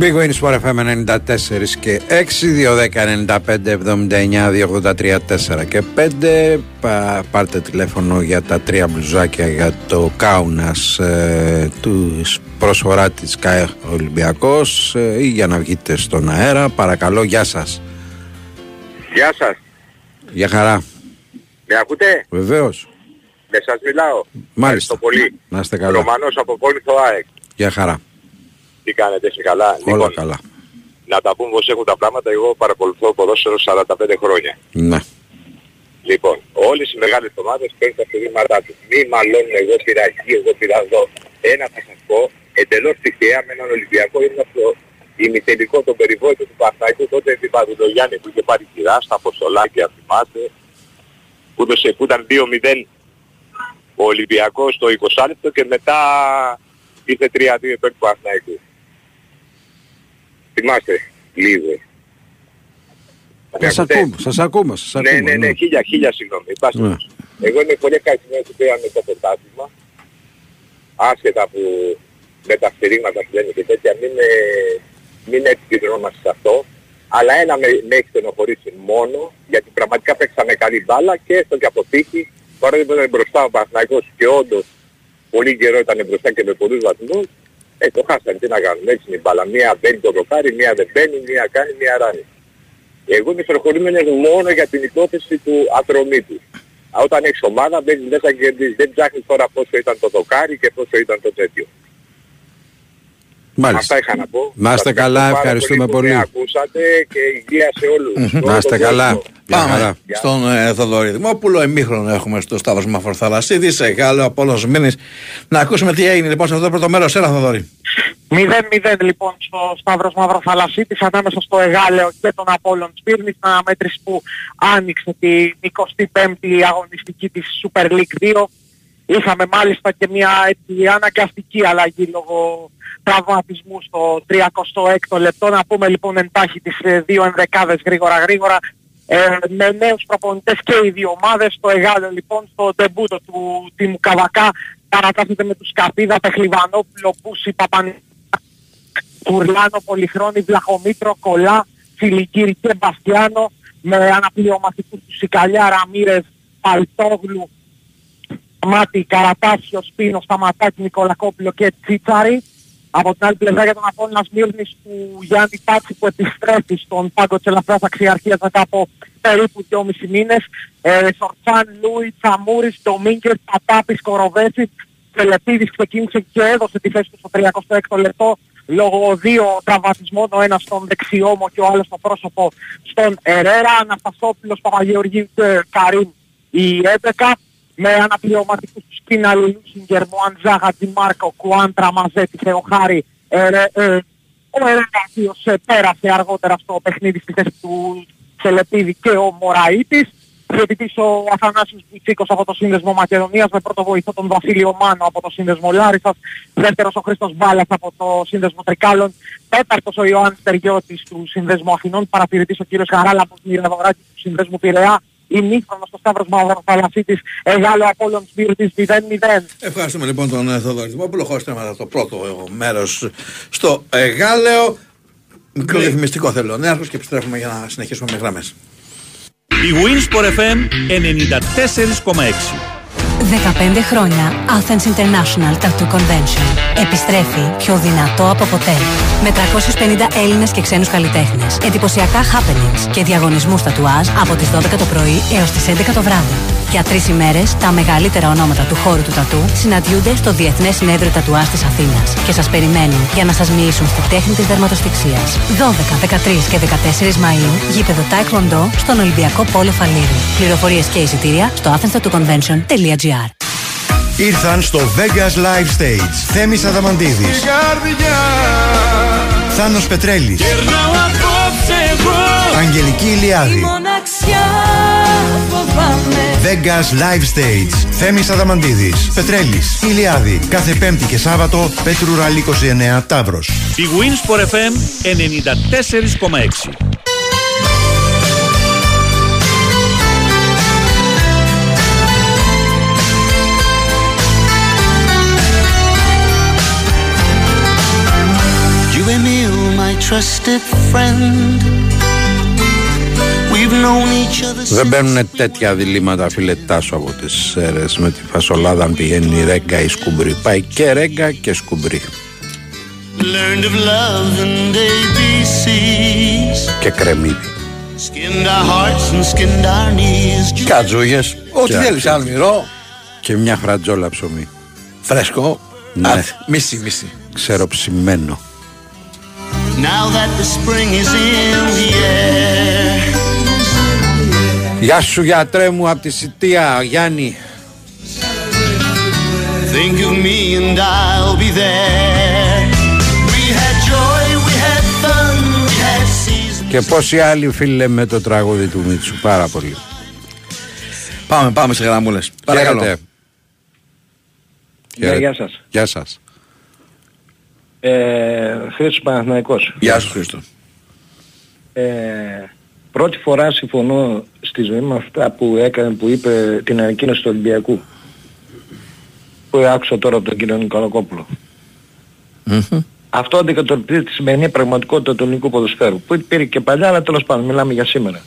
Big Win Sport FM 94 και 6, 210, 95, 79, 283, 4 και 5. Πα, πάρτε τηλέφωνο για τα τρία μπλουζάκια για το Κάουνας ε, του προσφορά της ΚΑΕ Ολυμπιακός ε, ή για να βγείτε στον αέρα. Παρακαλώ, γεια σας. Γεια σας. Γεια χαρά. Με ακούτε; Βεβαίως. Με σας μιλάω. Μάλιστα. Ευχαριστώ πολύ. Να είστε καλά. Ρωμανός από Κόλυθο ΑΕΚ. Γεια χαρά. Τι κάνετε, είσαι καλά. Όλα καλά. να τα πούμε πως έχουν τα πράγματα. Εγώ παρακολουθώ ποδόσφαιρο 45 χρόνια. Ναι. Λοιπόν, όλες οι μεγάλες ομάδες παίρνουν τα στηρίγματά τους. Μη μαλώνουν εγώ πήρα εκεί, εγώ πήρα εδώ. Ένα θα σας πω, εντελώς τυχαία με έναν Ολυμπιακό ήμουν στο ημιτελικό τον περιβόητο του Παθάκου, τότε την Παδουλογιάννη που είχε πάρει κυρά στα Αποστολάκια, θυμάστε, που, έδωσε, που ήταν 2-0 ο Ολυμπιακός στο 20 λεπτό και μετά ήρθε 3-2 υπέρ του Παθάκου. Θυμάστε, λίγο. Σας ακούμε, σας ακούμε, σας Ναι, ακούμε. ναι, ναι, χίλια, χίλια συγγνώμη. Υπάρχει. Ναι. Εγώ είμαι πολύ ευχαριστημένος που πήραμε το πρωτάθλημα. Άσχετα που με τα στηρίγματα που λένε και τέτοια, μην, ε, μην επικεντρωνόμαστε σε αυτό. Αλλά ένα με, με έχει στενοχωρήσει μόνο, γιατί πραγματικά παίξαμε καλή μπάλα και έστω και από τύχη. Τώρα δεν ήταν μπροστά ο Παναθηναϊκός και όντως πολύ καιρό ήταν μπροστά και με πολλούς βαθμούς. Ε, το χάσανε, τι να κάνουμε, έτσι είναι η μπάλα. Μία μπαίνει το δοκάρι, μία δεν μπαίνει, μία κάνει, μία ράνει. Εγώ είμαι στενοχωρημένος μόνο για την υπόθεση του ατρωμίτου. Α, Όταν έχεις ομάδα μπαίνεις μέσα και κερδίζεις. Δεν ψάχνεις τώρα πόσο ήταν το δοκάρι και πόσο ήταν το τέτοιο. Μάλιστα. Αυτά είχα να πω. Να είστε Σας καλά, πάρα ευχαριστούμε που πολύ. με ακούσατε και υγεία σε όλους. Να είστε καλά. Γεια Πάμε χαρά. στον ε, Θοδωρή Δημόπουλο. Εμίχρονο έχουμε στο Σταύρος Μαφορθαλασσίδη. Σε καλό από όλους μήνες. Να ακούσουμε τι έγινε λοιπόν σε αυτό το πρώτο μέρος. Έλα Θοδωρή. 0-0 λοιπόν στο Σταύρος Μαυροθαλασσίτης ανάμεσα στο Εγάλεο και τον Απόλλων Σπύρνης στην αναμέτρηση που άνοιξε την 25η αγωνιστική της Super League 2. Είχαμε μάλιστα και μια έτσι, αναγκαστική αλλαγή λόγω τραυματισμού στο 36ο λεπτό. Να πούμε λοιπόν εντάχει τις ε, δύο ενδεκάδες γρήγορα γρήγορα ε, με νέους προπονητές και οι δύο ομάδες. Το Εγάλεο λοιπόν στο ντεμπούτο του τίμου Καβακά παρατάσσεται με τους Καπίδα, Πεχλιβανόπουλο, Πούση, Παπανή, Κουρλάνο, Πολυχρόνη, Βλαχομήτρο, Κολά, Φιλικύρη και Μπαστιάνο με αναπληρωματικούς του Σικαλιά, Ραμίρες, Παλτόγλου Μάτι, Καρατάσιος, Σπίνο, Σταματάκη, Νικολακόπουλο και Τσίτσαρη. Από την άλλη πλευρά για τον Απόλλωνας Σμύρνης του Γιάννη Πάτσι που επιστρέφει στον πάγκο της ελαφράς αξιαρχίας μετά από περίπου 2,5 μήνες. Ε, Σορτσάν, Λούι, Τσαμούρης, Ντομίνγκερ, Πατάπης, Κοροβέσης. Τελεπίδης ξεκίνησε και έδωσε τη θέση του στο 36ο λεπτό λόγω δύο τραυματισμών, ο ένας στον δεξιόμο και ο άλλος στο πρόσωπο στον Ερέρα, Αναστασόπουλος, Παπαγεωργίου και Καρύμ η 11 με αναπληρωματικούς τους Κίνα Λουλούσιγκερ, Μουαντζά, Χατζημάρκο, Κουάντρα, Μαζέτη, Θεοχάρη, Ερε, ε, ο Ερέρα, ο οποίος ε, πέρασε αργότερα στο παιχνίδι στη θέση του Τσελεπίδη και ο Μωραΐτης. Διαιτητής ο Αθανάσιος Μπουτσίκος από το Σύνδεσμο Μακεδονίας με πρώτο βοηθό τον Βασίλειο Μάνο από το Σύνδεσμο Λάρισας. Δεύτερος ο Χρήστος Μπάλας από το Σύνδεσμο Τρικάλων. Τέταρτος ο Ιωάννης Τεργιώτης του Συνδέσμου Αθηνών. Παρατηρητής ο κύριος Χαράλα από την Ιραδογράτη του Συνδέσμου Πειραιά. Ημίχρονος στο Σταύρος Μαυροφαλασίτης, Εγάλο Απόλλων Σπύρτης 0-0. Ευχαριστούμε λοιπόν τον ε, Θοδωρή Δημόπουλο. Χωρίστε μετά το πρώτο ε, μέρος στο Εγάλεο. Μικρό Ναι. διαφημιστικό θέλω. Νέαρχος και επιστρέφουμε για να συνεχίσουμε με γραμμές. Η Winsport FM 94,6. 15 χρόνια Athens International Tattoo Convention. Επιστρέφει πιο δυνατό από ποτέ. Με 350 Έλληνες και ξένους καλλιτέχνες, εντυπωσιακά happenings και διαγωνισμούς τατουάζ από τις 12 το πρωί έως τις 11 το βράδυ. Για τρεις ημέρες, τα μεγαλύτερα ονόματα του χώρου του τατού συναντιούνται στο Διεθνές Συνέδριο Τατουάζ της Αθήνας και σας περιμένουν για να σας μοιήσουν στη τέχνη της δερματοστηξίας. 12, 13 και 14 Μαΐου, γήπεδο Taekwondo στον Ολυμπιακό Πόλο Φαλήρου. Πληροφορίες και εισιτήρια στο athenstatoconvention.gr Ήρθαν στο Vegas Live Stage. Θέμης Αδαμαντίδης. Θάνος Πετρέλης. Γυρνάω απόψε εγώ. Αγγελική Ηλιάδη. Μοναξιά φοβάμαι. Vegas Live Stage. Θέμης Αδαμαντίδης. Πετρέλης. Ηλιάδη. Κάθε Πέμπτη και Σάββατο Πέτρου Ραλή 29 Ταύρος. Η Winsport FM 94,6. Trusted friend. We've known each other Δεν μπαίνουν τέτοια διλήμματα φιλετάσου από τις σέρες με τη φασολάδα αν πηγαίνει ρέγκα ή σκουμπρί. Πάει και ρέγκα και σκουμπρί. learned of love and ABCs. Και κρεμμύδι. Skinned our hearts and skinned our knees. Κατζούγες. Ό,τι Και θέλεις, άκρη. αλμυρό. Και μια φρατζόλα ψωμί. Φρέσκο. Ναι. Α, μισή, μισή. Ξέρω ψημένο. Now that the spring is in the air. Γεια σου γιατρέ μου από τη Σιτία, Γιάννη. Think of me and I'll be there. We had joy, we had fun, we had seasons. Και πόσοι άλλοι φίλε με το τραγούδι του Μίτσου, πάρα πολύ. Πάμε, πάμε σε γραμμούλες. Παρακαλώ. Χαίρετε. Ναι, Χαίρετε. γεια σας. Γεια σας. Ε, Χρήστος Παναθηναϊκός. Γεια σου Χρήστο. Ε, πρώτη φορά συμφωνώ στη ζωή με αυτά που έκανε, που είπε την ανακοίνωση του Ολυμπιακού. Που άκουσα τώρα από τον κύριο Νικολακόπουλο. Αυτό αντικατοπτρίζει τη σημερινή πραγματικότητα του ελληνικού ποδοσφαίρου. Που υπήρχε και παλιά, αλλά τέλος πάντων μιλάμε για σήμερα.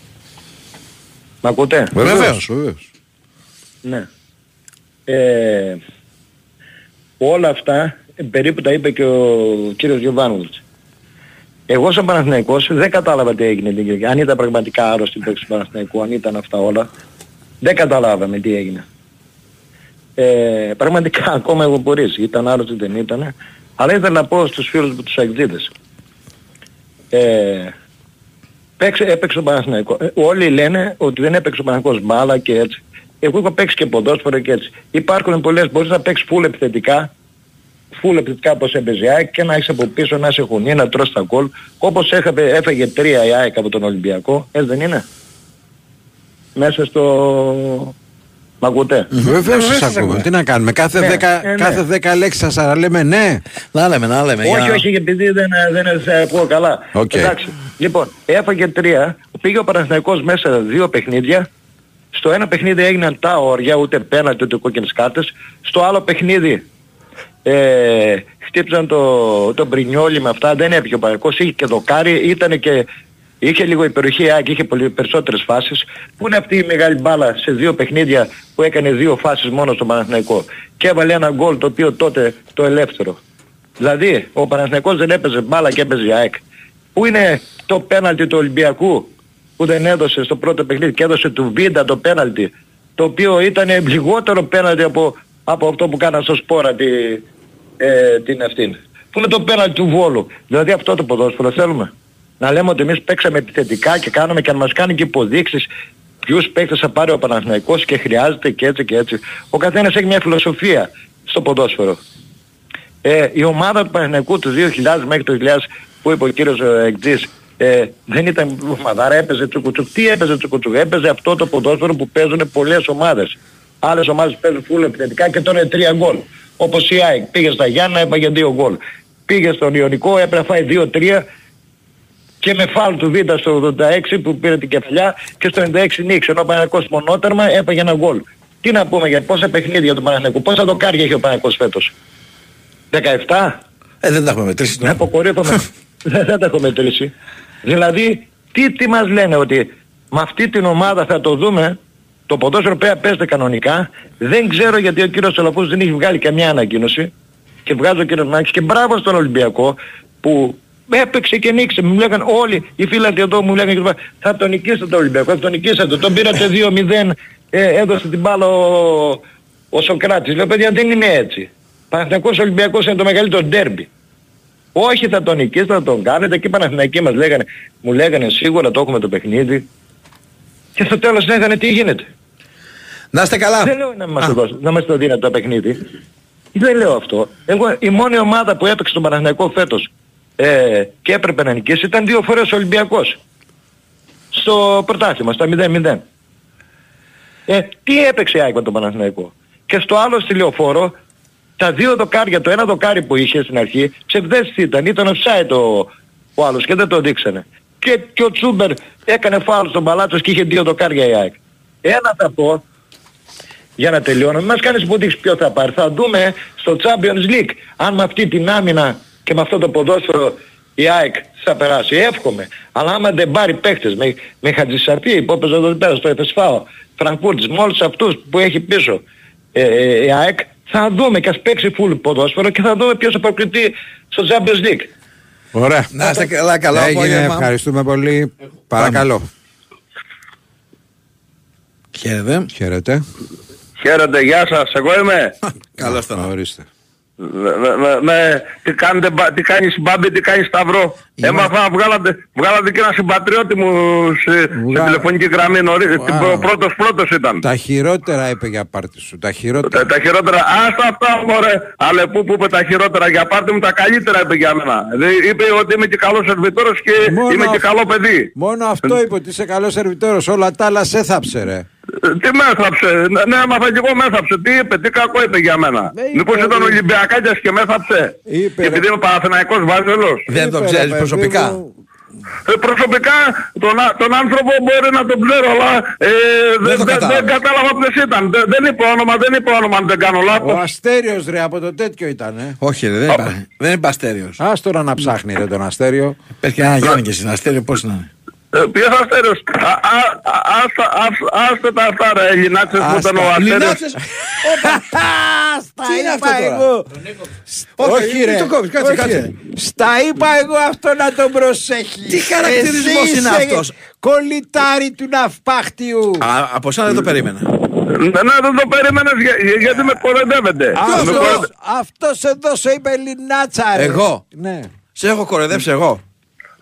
Μ' ακούτε; Βεβαίως, βεβαίως. Ναι. Ε, όλα αυτά ε, περίπου τα είπε και ο κύριος Γιωβάνοβιτς. Εγώ σαν Παναθηναϊκός δεν κατάλαβα τι έγινε την Κυριακή. Αν ήταν πραγματικά άρρωστοι οι παίκτες του Παναθηναϊκού, αν ήταν αυτά όλα, δεν καταλάβαμε τι έγινε. Ε, πραγματικά ακόμα εγώ μπορείς. Ήταν άρρωστοι δεν ήταν. Αλλά ήθελα να πω στους φίλους μου τους αγγλίδες. Ε, παίξε, έπαιξε ο Παναθηναϊκός. Ε, όλοι λένε ότι δεν έπαιξε ο Παναθηναϊκός μπάλα και έτσι. Εγώ είχα παίξει και ποδόσφαιρο και έτσι. Υπάρχουν πολλές, μπορείς να παίξεις φουλ επιθετικά, φουλ επιθετικά όπως έπαιζε η ΑΕΚ και να έχεις από πίσω να είσαι χωνή, να τρως τα γκολ. Όπως έχαβε, έφαγε τρία η ΑΕΚ από τον Ολυμπιακό, έτσι δεν είναι; Μέσα στο... Μ' ακούτε. Βεβαίως σας ακούμε. Τι να κάνουμε. Κάθε Ναι, δέκα, ναι, ναι. κάθε δέκα λέξεις σας να λέμε ναι. Να λέμε, να λέμε. Όχι, για- όχι, επειδή δεν, δεν σε ακούω καλά. Οκ. Εντάξει. Λοιπόν, έφαγε τρία, πήγε ο Παναθηναϊκός μέσα δύο παιχνίδια. Στο ένα παιχνίδι έγιναν τα όργια, ούτε πέναλτι ούτε κόκκινες κάρτες. Στο άλλο παιχνίδι ε, χτύπησαν το, το Μπρινιόλι με αυτά, δεν έπιε ο Παναθηναϊκός, είχε και δοκάρι, ήταν και Είχε λίγο υπεροχή ΑΕΚ, είχε πολύ περισσότερες φάσεις. Πού είναι αυτή η μεγάλη μπάλα σε δύο παιχνίδια που έκανε δύο φάσεις μόνο στο Παναθηναϊκό; Και έβαλε ένα γκολ το οποίο τότε το ελεύθερο. Δηλαδή ο Παναθηναϊκός δεν έπαιζε μπάλα και έπαιζε η ΑΕΚ. Πού είναι το πέναλτι του Ολυμπιακού που δεν έδωσε στο πρώτο παιχνίδι και έδωσε του Βίντα το πέναλτι το οποίο ήταν λιγότερο πέναλτι από, από αυτό που κάναν στο σπόρα τη, ε, την αυτήν; Που είναι το πέναλτι του Βόλου; Δηλαδή αυτό το ποδόσφαιρο θέλουμε. Να λέμε ότι εμείς παίξαμε επιθετικά και κάνουμε και αν μας κάνει και υποδείξεις ποιους παίκτες θα πάρει ο Παναθηναϊκός και χρειάζεται και έτσι και έτσι. Ο καθένας έχει μια φιλοσοφία στο ποδόσφαιρο. Ε, η ομάδα του Παναθηναϊκού του 2000 μέχρι το 2000 που είπε ο κύριος ε, Εκτζής ε, δεν ήταν ομαδάρα, έπαιζε τσουκουτσουκ. Τι έπαιζε τσουκουτσουκ, έπαιζε αυτό το ποδόσφαιρο που παίζουν πολλές ομάδες. Άλλες ομάδες παίζουν φούλο επιθετικά και τώρα είναι τρία γκολ. Όπως η ΑΕΚ πήγε στα Γιάννα έπαγε δύο γκολ. Πήγε στον Ιωνικό έπρεπε να φάει δύο-τρία και με φάλ του Β' στο 86 που πήρε την κεφαλιά και στο 96 νίξε ενώ ο Παναγικός μονότερμα έπαγε ένα γκολ. Τι να πούμε για πόσα παιχνίδια για τον Παναγικό, πόσα δοκάρια έχει ο Παναγικός φέτος; 17. Ε, δεν τα έχουμε μετρήσει. Ναι, αποκορύφωμε. δεν, δεν τα έχω μετρήσει. Δηλαδή, τι, τι μας λένε ότι με αυτή την ομάδα θα το δούμε, το ποδόσφαιρο πέρα παίζεται κανονικά, δεν ξέρω γιατί ο κύριος Σολαφούς δεν έχει βγάλει καμιά ανακοίνωση και βγάζει ο κύριος Μάκης και μπράβο στον Ολυμπιακό που έπαιξε και νίξε. Μου λέγανε όλοι οι φίλοι εδώ μου λέγανε θα τον νικήσετε τον Ολυμπιακό, θα τον νικήσετε. Τον πήρατε 2-0, ε, έδωσε την μπάλα ο, ο Σοκράτης. Λέω παιδιά δεν είναι έτσι. Παναθηναϊκός Ολυμπιακός είναι το μεγαλύτερο ντέρμπι. Όχι θα τον νικήσετε, θα τον κάνετε και οι Παναθηναϊκοί μας λέγανε, μου λέγανε σίγουρα το έχουμε το παιχνίδι και στο τέλος λέγανε τι γίνεται. Να είστε καλά. Δεν λέω να μας, το, δώσουν, να μας το δίνετε το παιχνίδι. Δεν λέω αυτό. Εγώ η μόνη ομάδα που έπαιξε τον Παναθηναϊκό φέτος ε, και έπρεπε να νικήσει ήταν δύο φορές ο Ολυμπιακός. Στο πρωτάθλημα, στα 0-0. Ε, τι έπαιξε η ΑΕΚ με τον Παναθηναϊκό; Και στο άλλο στη λεωφόρο τα δύο δοκάρια, το ένα δοκάρι που είχε στην αρχή, ψευδές ήταν, ήταν offside ο, ο άλλος και δεν το δείξανε. Και, και ο Τσούμπερ έκανε φάουλ στον Παλάτσος και είχε δύο δοκάρια η ΑΕΚ. Ένα θα πω, για να τελειώνω, μην μας κάνεις που δείξει ποιο θα πάρει. Θα δούμε στο Champions League αν με αυτή την άμυνα και με αυτό το ποδόσφαιρο η ΑΕΚ θα περάσει. Εύχομαι. Αλλά άμα δεν πάρει παίχτες με, με Χατζησαφή που έπαιζε εδώ πέρα στο Εφεσφάο, Φραγκούρτης, με όλους αυτούς που έχει πίσω ε, ε, η ΑΕΚ θα δούμε και ας παίξει full ποδόσφαιρο και θα δούμε ποιος θα προκριθεί στο Champions League. Ωραία. Να είστε καλά, καλό Έγινε, απόγευμα. ευχαριστούμε πολύ. Παρακαλώ. Χαίρετε. Χαίρετε. Χαίρετε, γεια σας, εγώ είμαι. Καλώς τον. Ορίστε. Με- με- με- με- τι, κάνετε, μπα- τι κάνεις Μπάμπη, τι κάνεις Σταυρό. Έμαθα, βγάλατε, βγάλατε και ένα συμπατριώτη μου σε, σε Βγα- τηλεφωνική γραμμή νωρίς. Wow. Την πρω- Πρώτος πρώτος ήταν. Τα χειρότερα είπε για πάρτι σου. Τα Τα, χειρότερα. τα χειρότερα, άστα αυτά μωρέ, Αλεπού που είπε τα χειρότερα για πάρτι μου, τα καλύτερα είπε για μένα. Δηλαδή, είπε ότι είμαι και καλός σερβιτόρος και Μόνο είμαι και αυτό- καλό παιδί. Μόνο αυτό είπε ότι είσαι καλός σερβιτόρος. Όλα τα άλλα σε θάψε ρε. Ε, Τι με έθαψε, ναι, ναι, έμαθα και εγώ με έθαψε. Τι είπε, τι κακό είπε για μένα. είπε, Μήπως ήταν ρε. Ολυμπιακάκιας και με έθαψε. Είπε, Και επειδή ρε. είμαι Παναθηναϊκός βάζελος. Δεν το Είπε, ρε, ξέρεις παιδί προσωπικά. μου, Ε, προσωπικά τον, α- τον άνθρωπο μπορεί να τον ξέρω, αλλά ε, δεν, το δεν, κατάλαβα. δεν κατάλαβα ποιος ήταν. Δεν, δεν είπε όνομα, δεν είπε όνομα αν δεν κάνω Ο λάθος. Αστέριος ρε από το τέτοιο ήταν. Ε. Όχι, ρε, δεν είπα. Δεν είπα αστέριος. Ας τώρα να ψάχνει ρε τον Αστέριο. Πες και ένα Γιάννη και στην αστέριο πώς να είναι. Ε, ποιος αστέριος. Α, α, α, άστα, ας- άστε τα αυτά ρε, Ελληνάτσες που ήταν ο Άστα. αστέριος. Λινάτσες. Όπα. Στα Τι είναι είπα αυτό τώρα; εγώ. Όχι, Όχι ρε. μην το κόβεις, κάτσε, όχι, κάτσε. ρε. Στα είπα εγώ αυτό να τον προσέχεις. Τι χαρακτηρισμός είναι αυτός; Κολλητάρι του ναυπάχτιου. Α, από εσένα δεν το περίμενα. Ναι, ναι, δεν το περίμενες για- για- γιατί με κοροϊδεύετε. Με Αυτός, κοροϊδε- αυτός εδώ σε είπε Λινάτσα ρε. Εγώ; Ναι. Σε έχω κοροϊδεύσει εγώ.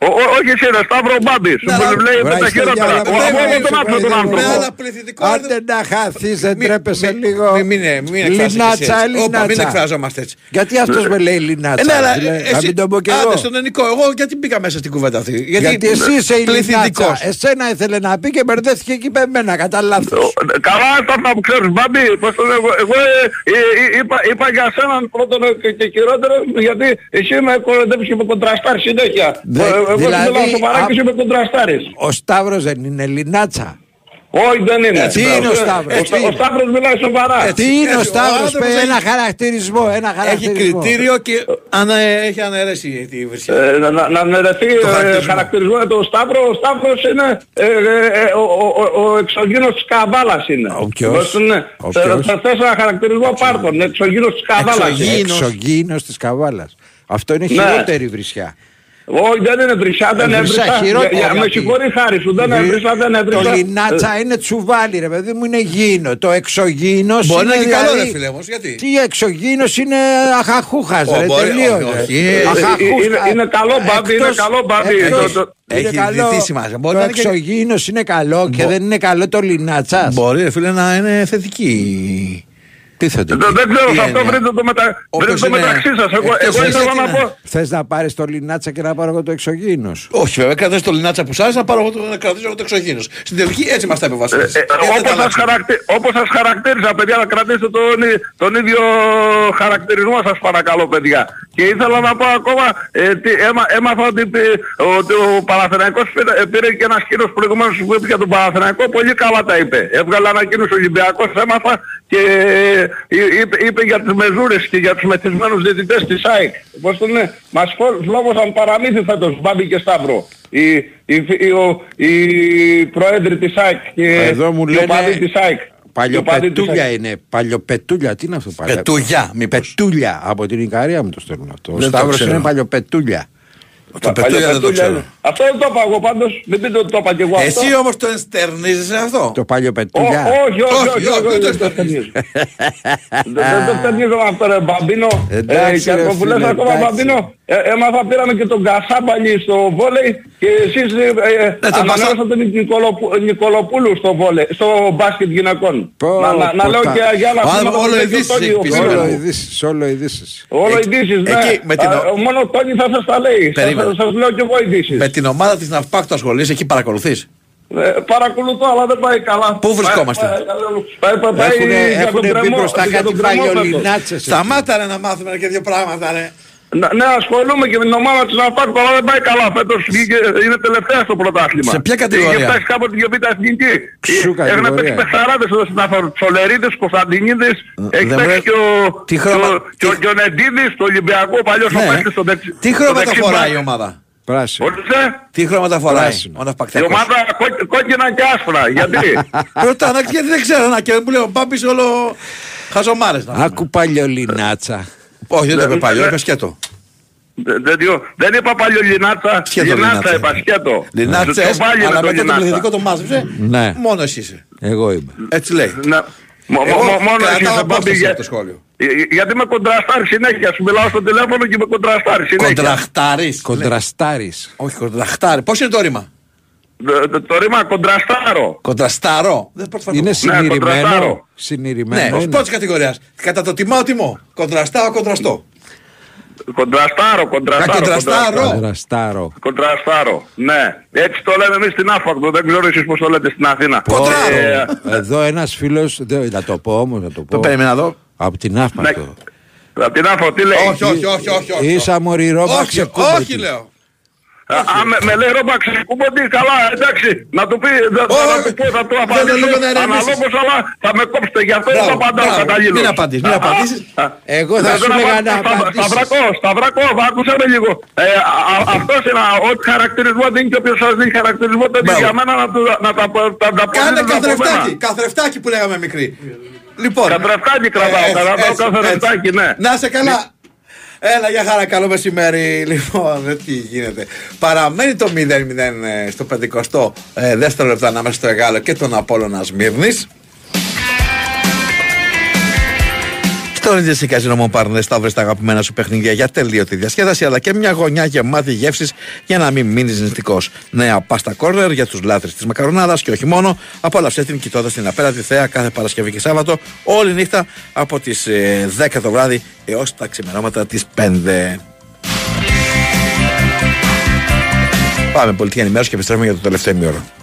Ο- ο- Όχι εσύ ρε, Σταύρο Μπάμπης. Ναι, Μου αλλά- λέει με τα Βράχει τα χειρότερα. διάλογα, Ο- μην Από με τον άνθρωπο τον με άνθρωπο. Με ένα πληθυντικό. Άντε να χαθείς, δεν Μη- τρέπεσαι μη- λίγο. Μην μην μην εκφράζεσαι Λινάτσα, έτσι. Όπα, μην Λινάτσα. εκφραζόμαστε έτσι. Γιατί αυτός με λέει Ε, Λινάτσα. ναι, αλλά δηλαδή, εσύ- Να μην τον πω κι εγώ. Άντε στον ελληνικό. Εγώ γιατί μπήκα μέσα στην κουβέντα αυτή; Γιατί εσύ είσαι η Λινάτσα. πληθυντικός. Εσένα ήθελε να πει και μπερδεύτηκε εκεί με εμένα. Κατά λάθος. Ε, Καλά είναι αυτά που ξέρεις Μπάμπη. Πώς το λέω, Εγώ, εγώ ε, ε, ε, είπα, είπα για σένα πρώτον ε, και, και χειρότερο γιατί εσύ με κοροϊδεύεις και με κοντραστάρεις συνέχεια. Δε- Ε, Εγώ δηλαδή, σου μιλάω σοβαρά α- και εσύ με κοντραστάρεις. Ο Σταύρος δεν είναι Λινάτσα. Όχι δεν είναι. Έτσι είναι ο Ε, Σταύρος, Ο, τι Στα- ο είναι. Σταύρος μιλάει σοβαρά. Τι είναι ο έτσι, ο Σταύρος, άνθρωπος παι, έχει- ένα χαρακτηρισμό, ένα Έχει χαρακτηρισμό. κριτήριο και Αν ε, έχει αναιρέσει τη βρισιά. Ε, να, να, να αναιρεθεί Το ε, χαρακτηρισμό. χαρακτηρισμό για τον Σταύρο. Ο Σταύρος είναι ε, ε, ε, ο, ο, ο, ο εξωγήινος της Καβάλας είναι. Ο ποιος; Πώς είναι. Ο Ε, ποιος; Θα θες ένα χαρακτηρισμό πάρτον. Εξωγήινος της Καβάλας. είναι. Εξωγήινος της καβάλας. Αυτό είναι Ναι. χειρότερη βρισιά. Όχι δεν είναι βρισιά, δεν Ε, έβρισα. βρισιά, χειρότερο, Για- για- Με γιατί- συγχωρεί χάρη σου, δεν Βρι- έβρισα, δεν έβρισα. Το λινάτσα είναι τσουβάλι ρε παιδί μου, είναι γήινο. Το εξωγήινος Μπορεί είναι να είναι και καλό ρε δηλαδή- φίλε όμως, γιατί; Τι εξωγήινος είναι αχαχούχας Ω, ρε, μπορεί, τελείως. όχι, ρε. όχι. Ε, Αχαχούχα. είναι- είναι καλό μπάμπι, είναι Εκτός- καλό μπάμπι. εκτός- Το- το- είναι Έχει καλό- διτή σημασία. Μπορεί Το να είναι και- εξωγήινος είναι καλό και δεν είναι καλό το λινάτσας. Μπορεί ρε φίλε να είναι θετική. Τι θετική. Δεν δεν ξέρω, Τι σε αυτό έννοια; βρείτε το, μετα... Όποιος βρείτε το είναι μεταξύ σας. Εγώ, εκτός εγώ ήθελα γιατί να να- πω... Θες να πάρεις το λινάτσα και να πάρω εγώ το εξωγήινος; Όχι βέβαια, κρατάς το λινάτσα που σ' άρεσε να πάρω εγώ το, να κρατήσω εγώ το εξωγήινος. Στην τελική έτσι μας τα είπε ο Βασίλης. Ε, ε, Έτσι θα όπως, τα σας αλλάξουμε. χαρακτη... όπως σας χαρακτήριζα παιδιά να κρατήσετε τον, ί- τον ίδιο χαρακτηρισμό σας παρακαλώ παιδιά. Και ήθελα να πω ακόμα, ε, τι, έμα, έμαθα ότι, πη- ότι ο Παναθηναϊκός πήρε, ε, πήρε και ένας κύριος προηγουμένως που είπε για τον Παναθηναϊκό, πολύ καλά τα είπε. Έβγαλε ανακοίνωση ο Ολυμπιακός, έμαθα και ε, είπε, είπε για τις μεζούρες και για τους μεθυσμένους διαιτητές της ΑΕΚ. Πώς το λένε, μας φλόγωσαν παραμύθι φέτος, Μπάμπη και Σταύρο. Οι, οι, οι, ο- οι πρόεδροι της ΑΕΚ και Εδώ μου οι λένε οπαδοί της ΑΕΚ. Παλιοπετούλια είναι. Παλιοπετούλια, τι είναι αυτό παλιό. Πετούλια, μήπως. Πετούλια. Από την Ικαρία μου το στέλνουν αυτό. Ο Δεν το Σταύρος ξέρω. είναι παλιοπετούλια. Το πετούλια δεν το ξέρω. Αυτό δεν το είπα εγώ πάντως, μην πείτε ότι το είπα και εγώ αυτό. Εσύ όμως το ενστερνίζεσαι αυτό. Το Ω, παλιοπετούλια. όχι, όχι, όχι, όχι, όχι, δεν το στενίζω. Δεν δεν το στενίζω με αυτό ρε Μπαμπίνο. Ε, Εντάξει, Και ρε, αυτό που λες φίλε, ακόμα εντάξει. Μπαμπίνο, ε, έμαθα πήραμε και τον Κασάμπαλι στο βόλεϊ και εσείς ε, ε, Ναι, τον ανανεώσατε τον Νικολοπου- Νικολοπούλου στο βόλεϊ, στο μπάσκετ γυναικών. Πω, Να- να- Να πω, λέω τα- και για άλλα Όλο- πράγματα που όλο λέει και ο ειδήσεις Τόνι, έχει ο πει φίλος Όλο μου. ειδήσεις, όλο ειδήσεις. Όλο Εκεί- ειδήσεις, ναι. εκεί με την- Α, Μόνο ο Τόνι θα σας τα λέει. Σας- Περίμενε. Σας λέω και εγώ ειδήσεις. Με την ομάδα της Ναυπάκ το ασχολείσαι, εκεί παρακολουθείς; Ε, Παρακολουθώ, αλλά δεν πάει καλά. Πού βρισκόμαστε; Πάει- πάει- πάει- πάει Έχουνε, για τον έχουνε μπει κρεμό, μπροστά για κάτι τον κρεμό φέτος. βαγιολινάτσες. Σταμάτα ρε να μάθουμε και δύο πράγματα ρε. Ναι, ναι, ασχολούμαι και με την ομάδα της Ναυπάκ, αλλά δεν πάει καλά. Φέτος βγήκε, είναι τελευταία στο πρωτάθλημα. Σε ποια κατηγορία; Είχε φτάσει κάποτε και β' εθνική. Ψου Έχουν κατηγορία. παίξει παιχταράδες εδώ στην Αθώνα. Τσολερίδης, Κωνσταντινίδης, έχει δεν παίξει βρε- και ο, Τι χρώμα- και ο- και ο τι- Γιονεντίδης, στο Ολυμπιακό, ο παλιός ο Ναι. παίκτης στο δεξι. Τι στο χρώματα δεξί φοράει μπακ. η ομάδα; Πράσινο. Ορίστε, Τι χρώματα φοράει Πράσινο. ο η Ναυπακτιακός. ομάδα κόκκι- κόκκινα και άσπρα. Γιατί; Ρωτάω να- γιατί δεν ξέρω να και μου λέει ο Μπάμπης όλο χαζομάρες να πούμε. Άκου παλιολινάτσα. Όχι δεν το είπε Ναι, παλιό, ναι. είπε σκέτο. Δεν- Δεν διω- δεν είπα παλιό λινάτσα, Σκέτο λινάτσα Λινάτσα. είπα, σκέτο. Λινάτσες, Το βάλει με αλλά το μετά το λινάτσα. πληθυντικό το μάζεψε. Ναι. Μόνος εσύ είσαι. Εγώ είμαι. Έτσι λέει. Ναι. Μο- Εγώ μο- μο- Μόνος εσύ κρατάω είσαι μπάμπη απόσταση για- από το σχόλιο. Ε, ε, Γιατί με κοντραστάρεις συνέχεια. Σου μιλάω στο τηλέφωνο και με κοντραστάρεις συνέχεια. Κοντραχτάρης. Κοντραστάρης. Όχι κοντραχτάρι. Πώς είναι το ρήμα. Το- το- Το ρήμα κοντραστάρω. Κοντραστάρω. Δεν πρώτη φορά το Είναι ακούω. συνηρημένο. κοντραστάρω. Ναι, Συνηρημένο. ως είναι. πρώτης κατηγορίας. Κατά το τιμάω τιμώ. Κοντραστάω, κοντραστώ. Κοντραστάρω, κοντραστάρω. κοντραστάρω. Κοντραστάρο. Κοντραστάρω. Ναι. Έτσι το λέμε εμείς στην Άφακτο. Δεν ξέρω εσείς πώς το λέτε στην Αθήνα. Κοντράρω. Ε, Εδώ ένας φίλος, δεν- να το πω όμως, να το Το πω. περίμενα εδώ. Από την άφπακτο. Από την Άφακτο τι λέει; Όχι, όχι, όχι, όχι. όχι. Ίσα μωρή ρόμπα Όχι, ξεκούμπωτη. όχι λέω. Α, α, με, με λέει ρόμπα ξεκούμποντι, καλά, εντάξει. Να του πει, δεν θα Όχι. του πω, θα του Δεν απαντήσω θέλω να ερεμήσεις. αναλόγως, αλλά θα με κόψετε. Γι' αυτό δεν Μπράβο, το απαντάω μπράβο. καταλήλως. Μην απαντήσεις, μην Α, απαντήσεις. α, α. Εγώ θα Δεν σου τον έλεγα απαντήσω. να Σταυ- απαντήσεις. Σταυρακό, Σταυρακό, άκουσα με λίγο. Ε, α- α- αυτός είναι, ό,τι χαρακτηρισμό δίνει και όποιος σας δίνει χαρακτηρισμό, δεν Μπράβο. για μένα να, του, να τα, τα, τα, τα Κάνε αποδίδετε από καθρεφτάκι. μένα. Καθρεφτάκι που λέγαμε μικρή. Λοιπόν. Καθρεφτάκι κρατάω, Έτσι, κρατάω έτσι, καθρεφτάκι, έτσι. ναι. Να σε καλά. Έλα για χαρά, καλό μεσημέρι. Λοιπόν, ε, τι γίνεται. Παραμένει το 0-0 ε, στο 50 ε, δεύτερο λεπτό ανάμεσα στο Εγάλο και τον Απόλλωνα Σμύρνης. Στο Ρίτζε Καζίνο Μομπάρνε θα βρει τα αγαπημένα σου παιχνίδια για τελείωτη διασκέδαση αλλά και μια γωνιά γεμάτη γεύσει για να μην μείνεις νηστικός. Νέα πάστα κόρνερ για τους λάτρες της μακαρονάδας και όχι μόνο. Απόλαυσε την κοιτώντας την απέραντη θέα κάθε Παρασκευή και Σάββατο όλη νύχτα από τις 10 το βράδυ έως τα ξημερώματα τις 5. Πάμε πολιτική ενημέρωση και επιστρέφουμε για το τελευταίο ημίωρο.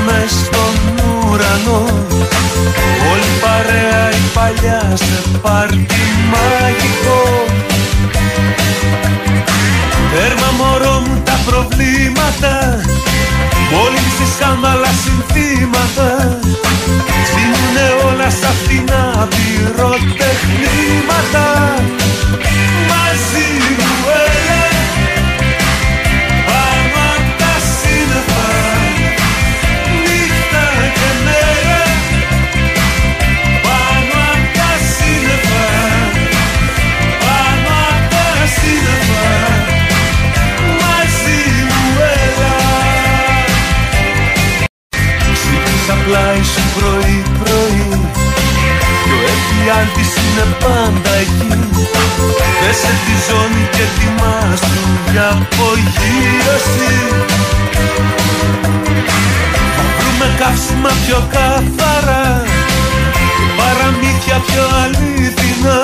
Χορεύαμε στον ουρανό. Όλη παρέα η παλιά σε πάρτι μαγικό. Τέρμα μωρό μου τα προβλήματα. Μόλις σε σκάνδαλα συνθήματα. Σβήνουνε όλα στα φθηνά πυροτεχνήματα Μαζί μου πρωί πρωί. Κι ο εφιάλτης είναι πάντα εκεί. Θέσε τη ζώνη και ετοιμάσου για απογείωση. Θα βρούμε καύσιμα πιο καθαρά Και παραμύθια πιο αλήθινα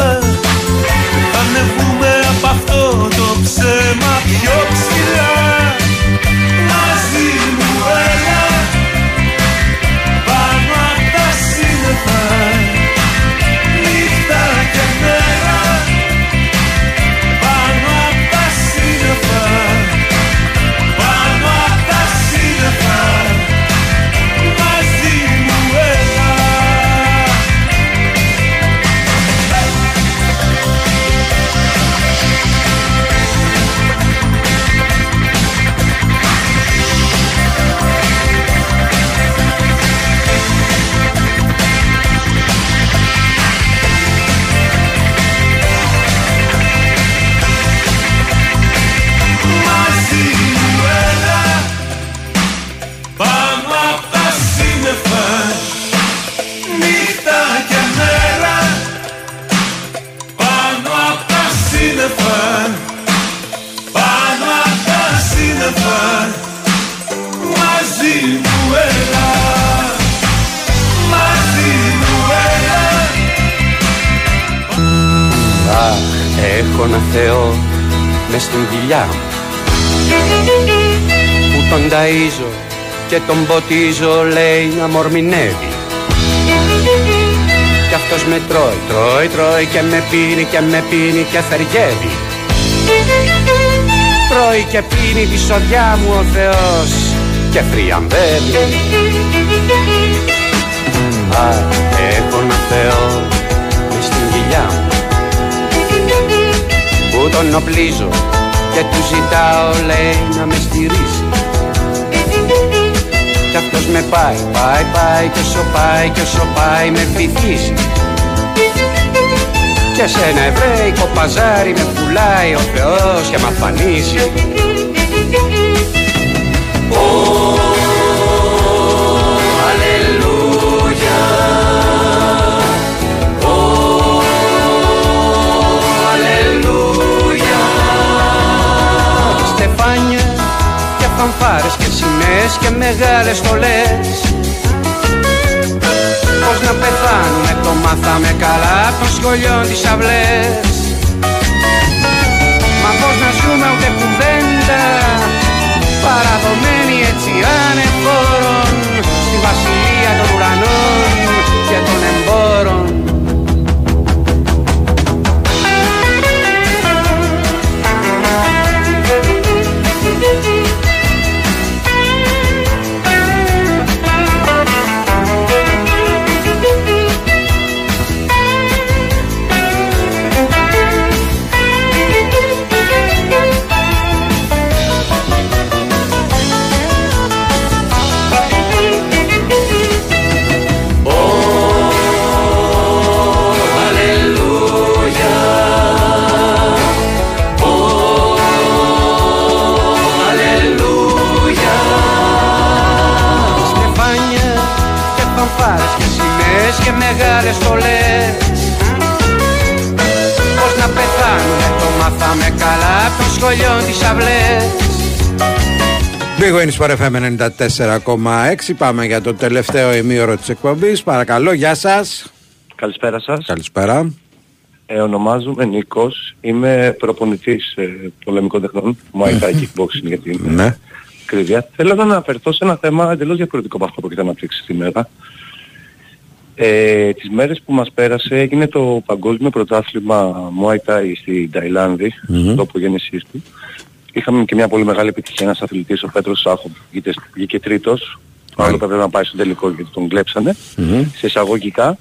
Θα ανεβούμε από αυτό το ψέμα πιο ψηλά μες στην κοιλιά μου. Που τον ταΐζω και τον ποτίζω λέει να μορμηνεύει. Κι αυτός με τρώει, τρώει, τρώει και με πίνει και με πίνει και θεργεύει τρώει και πίνει τη σοδιά μου ο Θεός και θριαμβεύει. Αχ, έχω ένα Θεό μες στην κοιλιά μου που τον οπλίζω και του ζητάω λέει να με στηρίζει. Κι αυτός με πάει, πάει, πάει και όσο πάει και όσο πάει με βυθίζει. Και σε ένα εβραϊκό παζάρι με πουλάει ο Θεός και μ' αφανίζει φανφάρες και σημαίες και μεγάλες στολές. Πώς να πεθάνουμε το μάθαμε καλά των σχολιών τις αυλές. Μα πώς να ζούμε ούτε κουβέντα Παραδομένοι έτσι ανεφόρων Στη βασιλεία των ουρανών των σχολιών τις αυλές Big Wins for FM 94,6. Πάμε για το τελευταίο ημίωρο της εκπομπής. Παρακαλώ, γεια σας. Καλησπέρα σας. Καλησπέρα. Ε, ονομάζομαι Νίκος. Είμαι προπονητής ε, πολεμικών τεχνών. Muay Thai kickboxing για την ε, Ναι. ακρίβεια. Θέλω να αναφερθώ σε ένα θέμα εντελώς διαφορετικό από αυτό που έχετε αναπτύξει σήμερα. Ε, τις μέρες που μας πέρασε έγινε το παγκόσμιο πρωτάθλημα Muay Thai στην Ταϊλάνδη, Μμμ. mm τόπο γέννησής του. είχαμε και μια πολύ μεγάλη επιτυχία ένας αθλητής, ο Πέτρος Σάχο, βγήκε, βγήκε τρίτος. Ο άλλο πρέπει να πάει στο τελικό γιατί τον κλέψανε. Σε εισαγωγικά.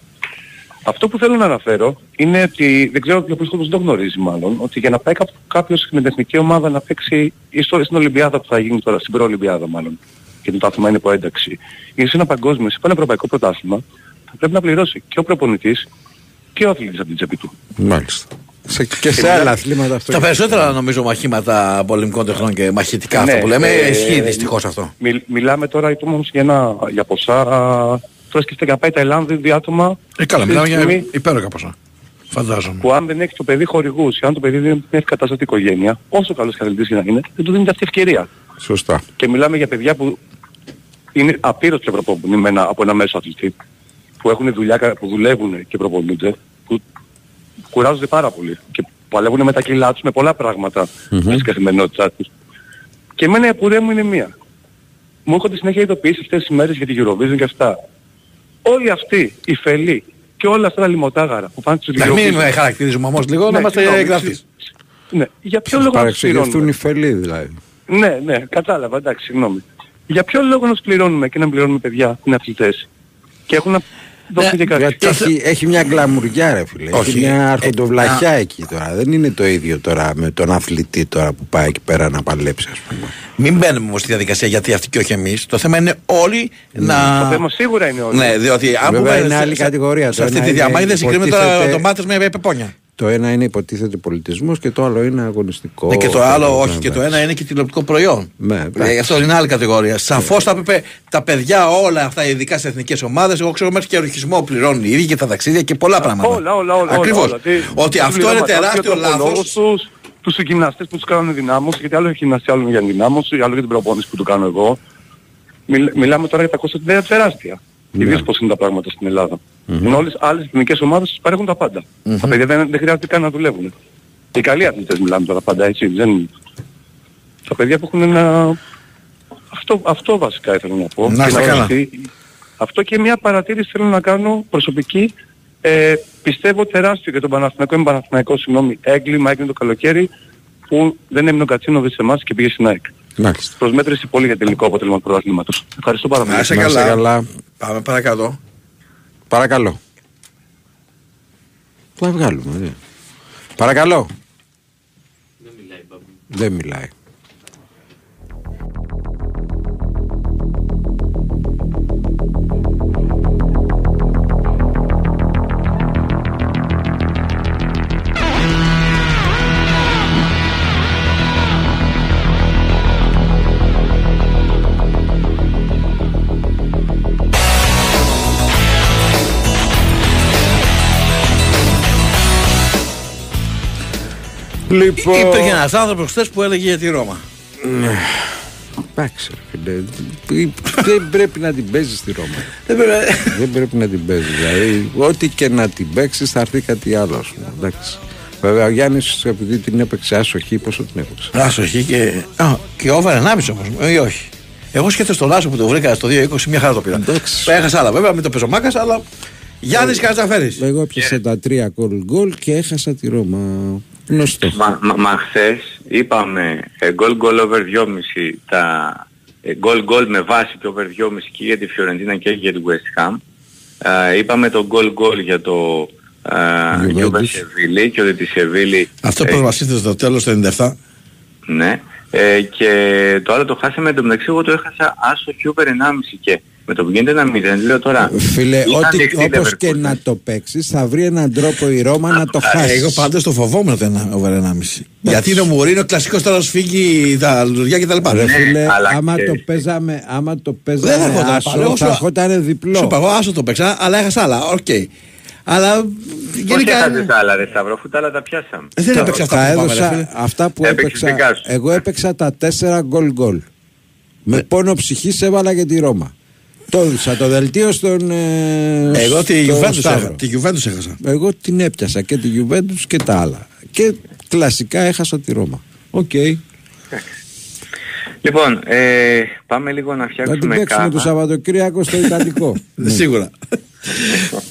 Αυτό που θέλω να αναφέρω είναι ότι, δεν ξέρω ποιος δεν το γνωρίζει μάλλον, ότι για να πάει κάπο- κάποιος με την εθνική ομάδα να παίξει ή στο, στην Ολυμπιάδα που θα γίνει τώρα, στην προολυμπιάδα μάλλον, γιατί το άθλημα είναι υπό ένταξη, ή σε ένα παγκόσμιο, σε ένα ευρωπαϊκό πρωτάθλημα, θα πρέπει να πληρώσει και ο προπονητής και ο αθλητής από την τσέπη του. Μάλιστα. Σε, και σε μιλάμε- άλλα αθλήματα αυτό. Στα περισσότερα νομίζω μαχήματα πολεμικών τεχνών και μαχητικά Ναι, αυτό που λέμε, ε, ισχύει δυστυχώς αυτό. Μιλ- μιλάμε τώρα όμως για, ένα, για ποσά, τώρα σκεφτείτε να πάει Ταϊλάνδη δύο άτομα. Ε, καλά, αυτή μιλάμε τη για στιγμή υπέροχα ποσά. Φαντάζομαι. Που αν δεν έχει το παιδί χορηγούς, αν το παιδί δεν έχει κατάστατη οικογένεια, όσο καλός καθηγητής και να είναι, δεν του δίνεται αυτή η ευκαιρία. Σωστά. Και μιλάμε για παιδιά που είναι απείρως πιο προπονημένα από ένα μέσο αθλητή, που έχουν δουλειά, κα- που δουλεύουν και προπονούνται, που κουράζονται πάρα πολύ και παλεύουν με τα κιλά τους, με πολλά πράγματα στην καθημερινότητάς τους. Και εμένα η απορία μου είναι μία. Μου έρχονται συνέχεια ειδοποιήσεις αυτές τις μέρες για την Eurovision και αυτά. Όλοι αυτοί, οι φελοί και όλα αυτά τα λιμοτάγαρα που πάνε στους Να μην Eurovision. με χαρακτηρίζουμε όμως λίγο, να Ναι, είμαστε συγγνώμη, γραφείς. Ναι, για ποιο Τους λόγο να τους παρεξηγηθούν πληρώνουμε; οι φελοί δηλαδή. Ναι, ναι, κατάλαβα, εντάξει, συγγνώμη. Για ποιο λόγο να τους πληρώνουμε και να πληρώνουμε παιδιά που είναι αθλητές. Και έχουν να δώσουν και κάτι. Γιατί έχει, έχει μια γκλαμουριά ρε φίλε. Όχι. Έχει μια αρχοντοβλαχιά Ε, εκεί τώρα. Δεν είναι το ίδιο τώρα με τον αθλητή τώρα που πάει εκεί πέρα να παλέψει ας πούμε. Μην μπαίνουμε όμως στη διαδικασία γιατί αυτοί και όχι εμείς. Το θέμα είναι όλοι να... Το θέμα σίγουρα είναι όλοι. Ναι, διότι αν Βέβαια πούμε είναι σε- άλλη σε- κατηγορία. Σε Το αυτή ένα τη είναι διαμάχη δεν συγκρίνουμε τώρα υποτίθεται- ντομάτες με πεπόνια. Το ένα είναι υποτίθεται πολιτισμός και το άλλο είναι αγωνιστικό. Ναι, και το άλλο, όχι, Ναι, και το ναι. ένα είναι και τηλεοπτικό προϊόν. Ναι, Ε, εντάξει. αυτό είναι άλλη κατηγορία. Σαφώς θα έπρεπε τα παιδιά όλα αυτά, ειδικά σε εθνικές ομάδες, εγώ ξέρω μέχρι και ορχισμό πληρώνουν οι ίδιοι και τα ταξίδια και πολλά πράγματα. Όλα, όλα, όλα. Ακριβώς. όλα, όλα. Τι- Ότι τα αυτό είναι πληρώματα, τεράστιο και ο τροπολόγος λάθος. Τους, τους γυμναστές που τους κάνουν δυνάμωση, γιατί άλλο έχει γυμναστή, άλλο για δυνάμωση, άλλο για την προπόνηση που του κάνω εγώ. Μιλ, μιλάμε τώρα για τα κόστα είναι τεράστια. Ναι. Ιδίως πώς είναι τα πράγματα στην Ελλάδα. Ενώ όλες άλλες εθνικές ομάδες τους παρέχουν τα πάντα. Τα παιδιά δεν, δεν χρειάζεται καν να δουλεύουν. Και οι καλοί αθλητές μιλάμε τώρα πάντα έτσι. Δεν... Τα παιδιά που έχουν ένα... Αυτό, αυτό βασικά ήθελα να πω. Να Και είστε καλά. ρωτήσω, αυτό και μια παρατήρηση θέλω να κάνω προσωπική. Ε, πιστεύω τεράστιο για τον Παναθηναϊκό, είμαι Παναθηναϊκός, συγγνώμη, έγκλημα έγινε το καλοκαίρι που δεν έμεινε ο Κατσίνοβιτς σε εμάς και πήγε στην ΑΕΚ. Μάλιστα. Προσμέτρηση πολύ για τελικό αποτέλεσμα του πρωταθλήματος. Ευχαριστώ πάρα πολύ. Να είσαι Να είστε καλά. Καλά. Πάμε παρακάτω. Παρακαλώ. Πού θα βγάλουμε, ναι. Παρακαλώ. Δεν μιλάει. Λοιπόν. Υπήρχε ένας άνθρωπος χθες που έλεγε για τη Ρώμα. Εντάξει, ρε φίλε. Δεν πρέπει να την παίζεις στη Ρώμα. Δεν πρέπει- Δεν πρέπει να την παίζεις. Δηλαδή, ό,τι και να την παίξεις θα έρθει κάτι άλλο. ας πούμε, Εντάξει. Βέβαια, ο Γιάννης, επειδή την έπαιξε άσοχη, πόσο την έπαιξε; Άσοχη και. Α, και over 1,5 όμω, ή όχι. Εγώ σκέφτομαι στον Άσο που το βρήκα στο 2-20, μια χαρά το πήρα. Έχασα άλλα βέβαια, με το πεζομάκα, αλλά. Γιάννης Κατζαφέρης. Εγώ έπιασα τα τρία γκολ γκολ και έχασα τη Ρώμα. Γνωστός. Μα, μα, μα χθες είπαμε ε, goal goal over 2,5 τα ε, goal goal με βάση το over 2,5 και για τη Φιωρεντίνα και για την West Ham. Ε, είπαμε το goal goal για το ε, Juventus. Juve Σεβίλη και ότι τη Σεβίλη Αυτό ε, προσβασίστε στο τέλος το 97. ναι. Ε, και το άλλο το χάσαμε, εν τω μεταξύ εγώ το έχασα άσο και over 1,5 και με το που γίνεται ένα 0 λέω τώρα Φίλε, ήταν ό,τι, δεχτή όπως και Leverkusen. να το παίξεις, θα βρει έναν τρόπο η Ρώμα να το χάσει. Εγώ πάντως το φοβόμουν το ένα over 1,5. Γιατί είναι ο Μουρίνο κλασικός τώρα σφίγγει τα λουριά και τα λοιπά. Ρε φίλε, αλλά άμα ξέρεις το παίζαμε, άμα το Δεν παίζαμε έρχονταν άσο, πάλι, εγώ θα σου- έρχονταν διπλό. Σου είπα, εγώ άσο το παίξα, αλλά έχασα άλλα. Οκ. Αλλά Πώς γενικά. έχασες άλλα ρε Σταύρο, αφού τα άλλα τα πιάσαμε. Δεν Τα- έπαιξα αυτά τα που πάμε, έδωσα ρε φίλε. αυτά που Έπαιξες έπαιξα. δικά σου. Εγώ έπαιξα τα τέσσερα γκολ γκολ. Με Ναι. πόνο ψυχής έβαλα και τη Ρώμα. Το έδωσα το δελτίο στον. ε, Εγώ τη στο Juventus Σταύρο. έχα- τη Juventus έχασα. Εγώ την έπιασα και τη Juventus και τα άλλα. Και κλασικά έχασα τη Ρώμα. Οκ. Λοιπόν, ε, πάμε λίγο να Θα την φτιάξουμε παίξουμε κάμα. το Σαββατοκύριακο στο Ιταλικό. Ναι. Σίγουρα.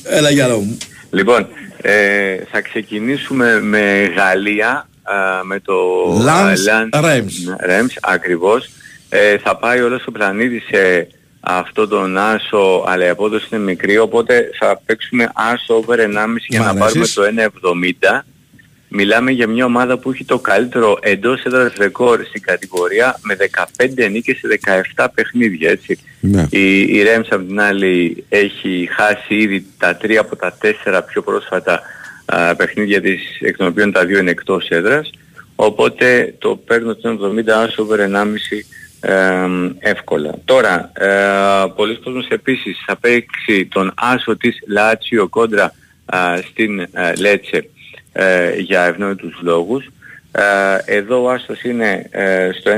Έλα για μου. Λοιπόν, ε, θα ξεκινήσουμε με Γαλλία α, με το Lens Lens Reims. Reims, ακριβώς. Ε, θα πάει όλος ο πλανήτης σε αυτό τον άσο, αλλά η απόδοση είναι μικρή, οπότε θα παίξουμε άσο over 1,5 για Μ' να πάρουμε αρέσεις. το 1,70. Μιλάμε για μια ομάδα που έχει το καλύτερο εντός έδρας ρεκόρ στην κατηγορία με 15 νίκες σε 17 παιχνίδια, έτσι. Ναι. Η, η Rams απ' την άλλη έχει χάσει ήδη τα τρία από τα τέσσερα πιο πρόσφατα α, παιχνίδια της, εκ των οποίων τα δύο είναι εκτός έδρας. Οπότε το παίρνω το 70 άσο over 1,5 εμ, εύκολα. Τώρα, ε, πολλοί κόσμος επίσης θα παίξει τον άσο της Λάτσιο κόντρα α, στην ε, Λέτσε ε, για ευνόητους λόγους. Ε, εδώ ο άσος είναι ε, στο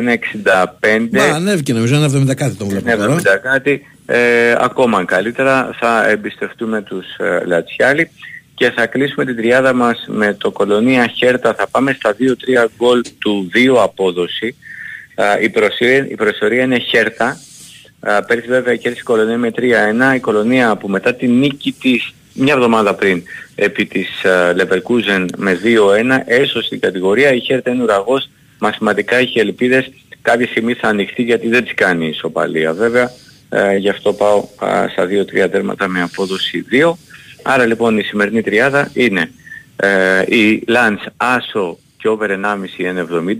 1,65. Μα ανέβηκε νομίζω, ένα 70 κάτι το βλέπω Ναι, τώρα. 70 κάτι, ε, ακόμα καλύτερα θα εμπιστευτούμε τους ε, Λατσιάλη και θα κλείσουμε την τριάδα μας με το Κολονία Χέρτα, θα πάμε στα 2-3 γκολ του 2 απόδοση. Α, η, προσωρία, η προσωρία είναι Χέρτα, Α, πέρσι βέβαια κέρδισε η Κολονία με 3-1, η Κολονία που μετά τη νίκη της μια εβδομάδα πριν επί της uh, Leverkusen με 2-1 έσωσε την κατηγορία, η Χέρτα είναι ουραγός, μαθηματικά έχει ελπίδες, κάποια στιγμή θα ανοιχτεί γιατί δεν της κάνει ισοπαλία βέβαια, ε, γι' αυτό πάω α, στα 2-3 τέρματα με απόδοση 2. Άρα λοιπόν η σημερινή τριάδα είναι ε, η Lance Άσο και over 1,5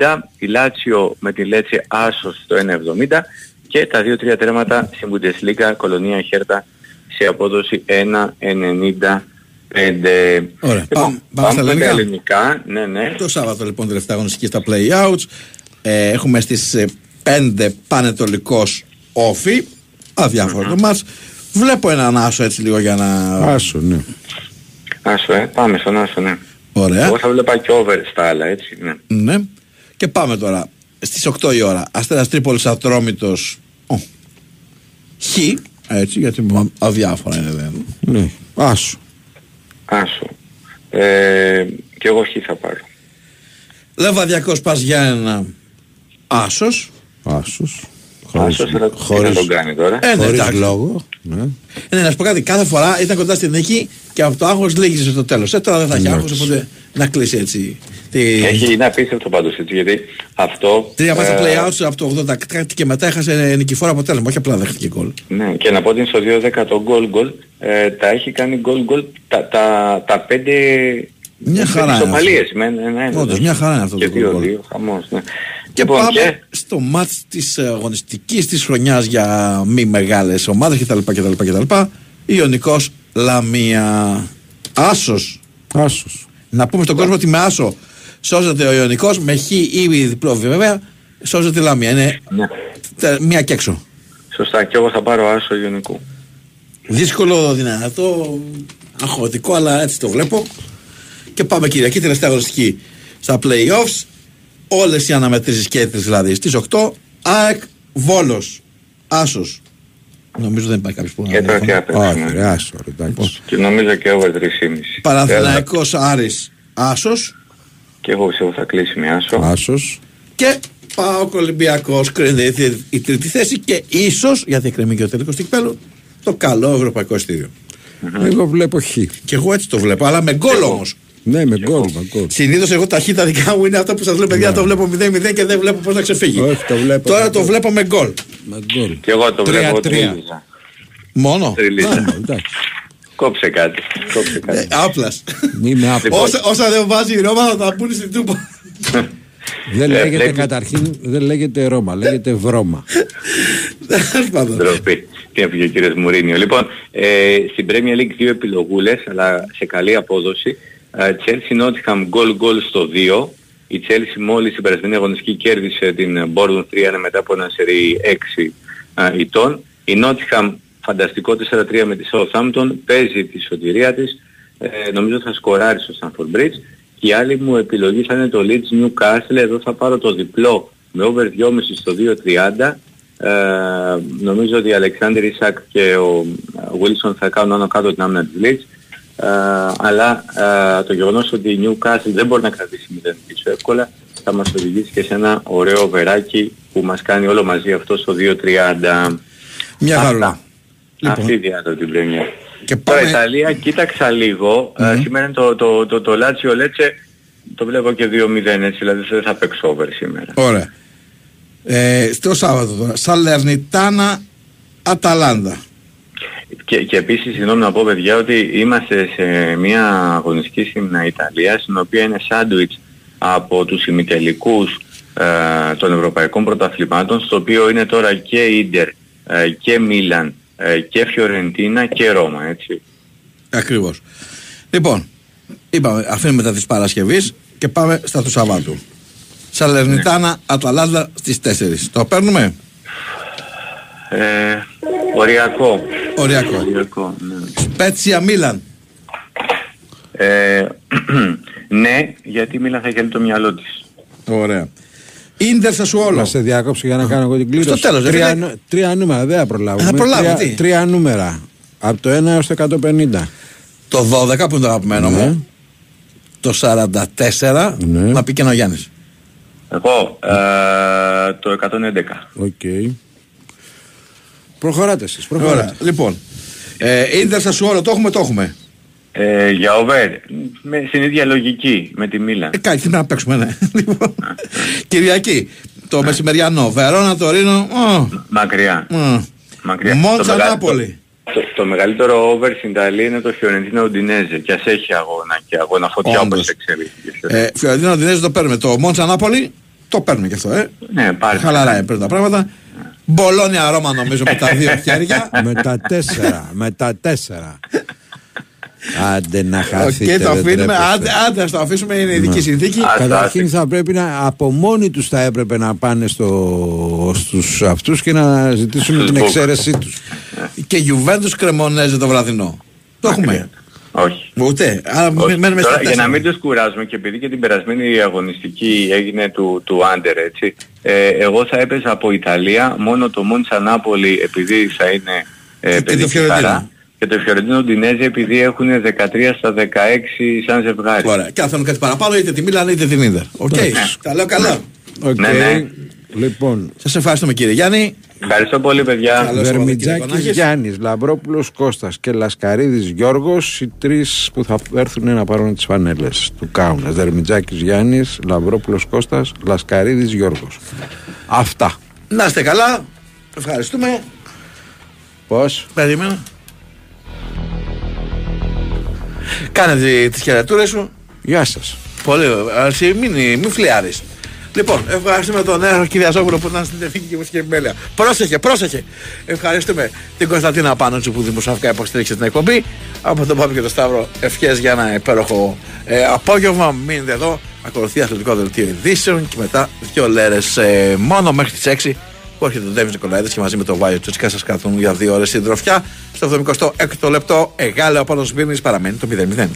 1,70, η Λάτσιο με τη Λέτσε Άσο στο 1,70 και τα 2-3 τέρματα στην Bundesliga Κολονία Χέρτα σε απόδοση 1,95. Ωραία. Λοιπόν, Πάμε, πάμε στα με τα ελληνικά. ελληνικά. Ναι, ναι. Το Σάββατο λοιπόν τελευταία αγωνιστική στα play-outs. Ε, έχουμε στις 5 πανετολικός όφη. Αδιάφορο το μάτς. Βλέπω έναν άσο έτσι λίγο για να... Άσο, ναι. Άσο, ε. Πάμε στον Άσο, ναι. Ωραία. Εγώ θα βλέπα και over στα άλλα, έτσι, ναι. Ναι. Και πάμε τώρα στις 8 η ώρα. Αστέρας Τρίπολης Ατρόμητος. Ο. Χ. Έτσι γιατί μου αδιάφορα είναι δεν. Ναι. Άσο. Άσο. Ε, και εγώ χ θα πάρω. Λεβαδιακός πας για ένα άσος. Άσος. Άσος, αλλά τι θα τον κάνει τώρα. Ε, ναι, Χωρίς εντάξει. λόγο. Ναι. Ε, ναι, να σου πω κάτι, κάθε φορά ήταν κοντά στην νίκη και από το άγχος λίγησε στο τέλος. Ε, τώρα δεν θα έχει Εντάξει. άγχος, οπότε να κλείσει έτσι. Τη... Έχει, είναι απίστευτο πάντως έτσι, γιατί αυτό... Τρία μάτια ε, play-outs από το 80 κάτι και μετά έχασε νικηφόρο αποτέλεσμα, όχι απλά δέχτηκε γκολ. Ναι, και να πω ότι είναι στο 2-10 το goal goal, ε, τα έχει κάνει goal goal τα, τα, τα πέντε Μια χαρά είναι ισοπαλίες. αυτό. Με, ναι, ναι, Όντως, μια χαρά είναι αυτό και το goal goal. 2-2, χαμός, ναι. Και Λοιπόν, πάμε και- στο μάτς της ε, αγωνιστικής της χρονιάς για μη μεγάλες ομάδες κτλ. κτλ, κτλ. Ιωνικός Λαμία. Άσος. Άσος. Να πούμε στον κόσμο ότι με Άσο σώζεται ο Ιωνικός, με Χ ή διπλό βέβαια, σώζεται η Λαμία. Είναι Ναι. τε- μία και έξω. Σωστά, και εγώ θα πάρω άσο Ιωνικού. Δύσκολο, δυνατό, αγχωτικό, αλλά έτσι το βλέπω. Και πάμε Κυριακή, τελευταία αγωνιστική στα play-offs. Όλες οι αναμετρήσεις και τις δηλαδή στις 8. ΑΕΚ Βόλος. Άσος. Νομίζω δεν υπάρχει κάποιος που να Και τώρα τι διαφωνεί. άπαιξε, Όχι, ναι. ρε, άσο, ρε, εντάξει. Και νομίζω και over 3,5. Παναθηναϊκός Άρης Άσος. Και εγώ πιστεύω θα κλείσει με άσο. Άσος. Και πάω Ολυμπιακός κρίνεται η, η τρίτη θέση και ίσως, γιατί εκκρεμεί και ο τελικός του κυπέλου, το καλό ευρωπαϊκό ειστήριο. Εγώ βλέπω χ. Και εγώ έτσι το βλέπω, αλλά με γκολ όμως. Ναι, με γκολ, με γκολ. Συνήθως εγώ τα χ τα δικά μου είναι αυτά που σας λέω, παιδιά, το βλέπω 0-0 και δεν βλέπω πώς να ξεφύγει. Ναι. Όχι, το βλέπω. Τώρα με το γκολ. βλέπω με γκολ. Με γκολ. Και εγώ το βλέπω Τρία-τρία. τρίλιζα. Μόνο; Τρίλιζα. Α, εντάξει. Κόψε κάτι. Κόψε κάτι. Άπλας. Είμαι άπλο. Λοιπόν. όσα, όσα δεν βάζει η Ρώμα θα τα πούνε στην Τούπα. Δεν Ε, λέγεται βλέπει- καταρχήν, δεν λέγεται Ρώμα, λέγεται Βρώμα. Τέλος πάντων. Ντροπή. Τι έφυγε ο κύριος Μουρίνιο. Λοιπόν, ε, στην Premier League δύο επιλογούλες, αλλά σε καλή απόδοση. Ε, Chelsea Nottingham goal goal στο 2. Η Chelsea μόλις στην περασμένη αγωνιστική κέρδισε την Bournemouth 3 μετά από ένα σερί 6 ε, ητών. Η Nottingham φανταστικό 4-3 με τη Southampton παίζει τη σωτηρία της. Ε, νομίζω θα σκοράρει στο Stamford Bridge. Και η άλλη μου επιλογή θα είναι το Leeds Newcastle. Εδώ θα πάρω το διπλό με over 2,5 στο 2.30. Ε, νομίζω ότι ο Αλεξάνδρ Ισακ και ο Wilson θα κάνουν άνω κάτω την άμυνα της Leeds. Ε, αλλά ε, το γεγονός ότι η Newcastle δεν μπορεί να κρατήσει 0 πίσω εύκολα θα μας οδηγήσει και σε ένα ωραίο βεράκι που μας κάνει όλο μαζί αυτό στο 2.30. Μια Αυτά. χαρά. Λοιπόν. Αυτή η διάδα την Πρέμια. Και Τώρα πάμε. Ιταλία κοίταξα λίγο. Ε, σήμερα είναι το, το, το, το Λάτσιο Λέτσε το βλέπω και 2-0 έτσι, δηλαδή δεν θα παίξω over σήμερα. Ωραία. Ε, στο Σάββατο τώρα. Σαλερνιτάνα Αταλάντα. Και, και επίσης, συγγνώμη να πω παιδιά, ότι είμαστε σε μια αγωνιστική στην Ιταλία, στην οποία είναι σάντουιτς από τους ημιτελικούς ε, των Ευρωπαϊκών Πρωταθλημάτων, στο οποίο είναι τώρα και Ίντερ ε, και Μίλαν ε, και Φιωρεντίνα και Ρώμα, έτσι. Ακριβώς. Λοιπόν, είπαμε, αφήνουμε τα της Παρασκευής και πάμε στα του Σαββάτου. Σαλερνιτάνα Αταλάντα στις 4. Το παίρνουμε; Ε, οριακό. Οριακό. Οριακό, ναι. Σπέτσια Μίλαν. Ε, ναι, γιατί η Μίλαν θα έχει το μυαλό της. Ωραία. Ίντερ Σασουόλο. Να σε διάκοψω για να κάνω εγώ την κλήρωση. Στο τέλος, δεν τρία, είναι- νου- τρία νούμερα, δεν θα προλάβουμε. Θα προλάβουμε, τρία, τι; τρία νούμερα. Από το 1 έως το 150. Το 12 που είναι το αγαπημένο Ναι. μου. Το 44 να πει και ο Γιάννης. Εγώ, ε, το 111. Οκ. Προχωράτε εσείς, Ωραία. προχωράτε. Λοιπόν, ε, Ίντερ Σασουόλο, το έχουμε, το έχουμε. Ε, για over, με, στην ίδια λογική με τη Μίλαν. Ε, κάτι να παίξουμε, ναι. Λοιπόν, Κυριακή, το μεσημεριανό. Βερόνα, Τορίνο. ω, Μακριά. ω. Μακριά. Μόντσα, Το μεγα- Νάπολη. Το, το μεγαλύτερο over στην Ιταλία είναι το Φιορεντίνα Ουντινέζε και ας έχει αγώνα και αγώνα φωτιά Όντως. όπως εξελίχθηκε. Ε, Φιορεντίνα Ουντινέζε το παίρνουμε. Το Μόντσα Νάπολη το παίρνουμε και αυτό, ε. Ναι, πάρε. Χαλαρά παίρνουν τα πράγματα. Μπολόνια Ρώμα νομίζω με τα δύο χέρια. με τα τέσσερα. με τα τέσσερα. Άντε να χαθείτε. Οκ, το δεν αφήνουμε. τρέπεστε. Άντε, άντε, ας το αφήσουμε, είναι ειδική Ναι. συνθήκη. Καταρχήν θα πρέπει να από μόνοι τους θα έπρεπε να πάνε στο, στους αυτούς και να ζητήσουν Στους την Book. εξαίρεσή τους. Και Juventus Κρεμονέζε το βραδινό. Το έχουμε. Όχι. Ούτε. Άρα Όχι. μένουμε στα Τώρα, για να τέσσερα. μην τους κουράζουμε και επειδή και την περασμένη αγωνιστική έγινε του, του Άντερ έτσι, ε, εγώ θα έπαιζα από Ιταλία μόνο το Μόντσα Νάπολη επειδή θα είναι ε, Και το παιδική Φιορεντίνα. χαρά και το Φιορεντίνα Ουντινέζε επειδή έχουν 13 στα 16 σαν ζευγάρι. Ωραία. Και αν θέλουν κάτι παραπάνω, είτε τη Μίλαν είτε την Ίντερ. Οκ. Τα λέω καλά. Οκ. Ναι, ναι. Λοιπόν, Σας ευχαριστούμε κύριε Γιάννη. Ευχαριστώ πολύ παιδιά. Καλώς ήρθατε, κύριε Βερμιτζάκης Κονάκης. Γιάννης, Λαμπρόπουλος Κώστας και Λασκαρίδης Γιώργος, οι τρεις που θα έρθουν να πάρουν τις φανέλες του Κάουνας. Βερμιτζάκης Γιάννης, Λαμπρόπουλος Κώστας, Λασκαρίδης Γιώργος. Αυτά. Να είστε καλά. Ευχαριστούμε. Πώς; Περίμενα. Κάνε τι- τις χαιρετούρες σου. Γεια σας. Πολύ ωραία. Αλλά εσύ μην, μην φλιάρεις. Λοιπόν, ευχαριστούμε τον νέο Κυριαζόπουλο που ήταν στην τεχνική και μουσική επιμέλεια. Πρόσεχε, πρόσεχε. Ευχαριστούμε την Κωνσταντίνα Πάνοτζου που δημοσιογραφικά υποστήριξε την εκπομπή. Από τον Πάπη και τον Σταύρο, ευχές για ένα υπέροχο ε, απόγευμα. Μείνετε εδώ. Ακολουθεί αθλητικό δελτίο ειδήσεων και μετά δύο λέρες ε, μόνο μέχρι τις 6 που έρχεται ο Ντέβις Νικολαίδης και μαζί με τον Βάιο Τσούτσικα σας κρατούν για δύο ώρες συντροφιά. Στο 76ο λεπτό, Εγάλεο από τον Σμύρνη παραμένει το 0-0.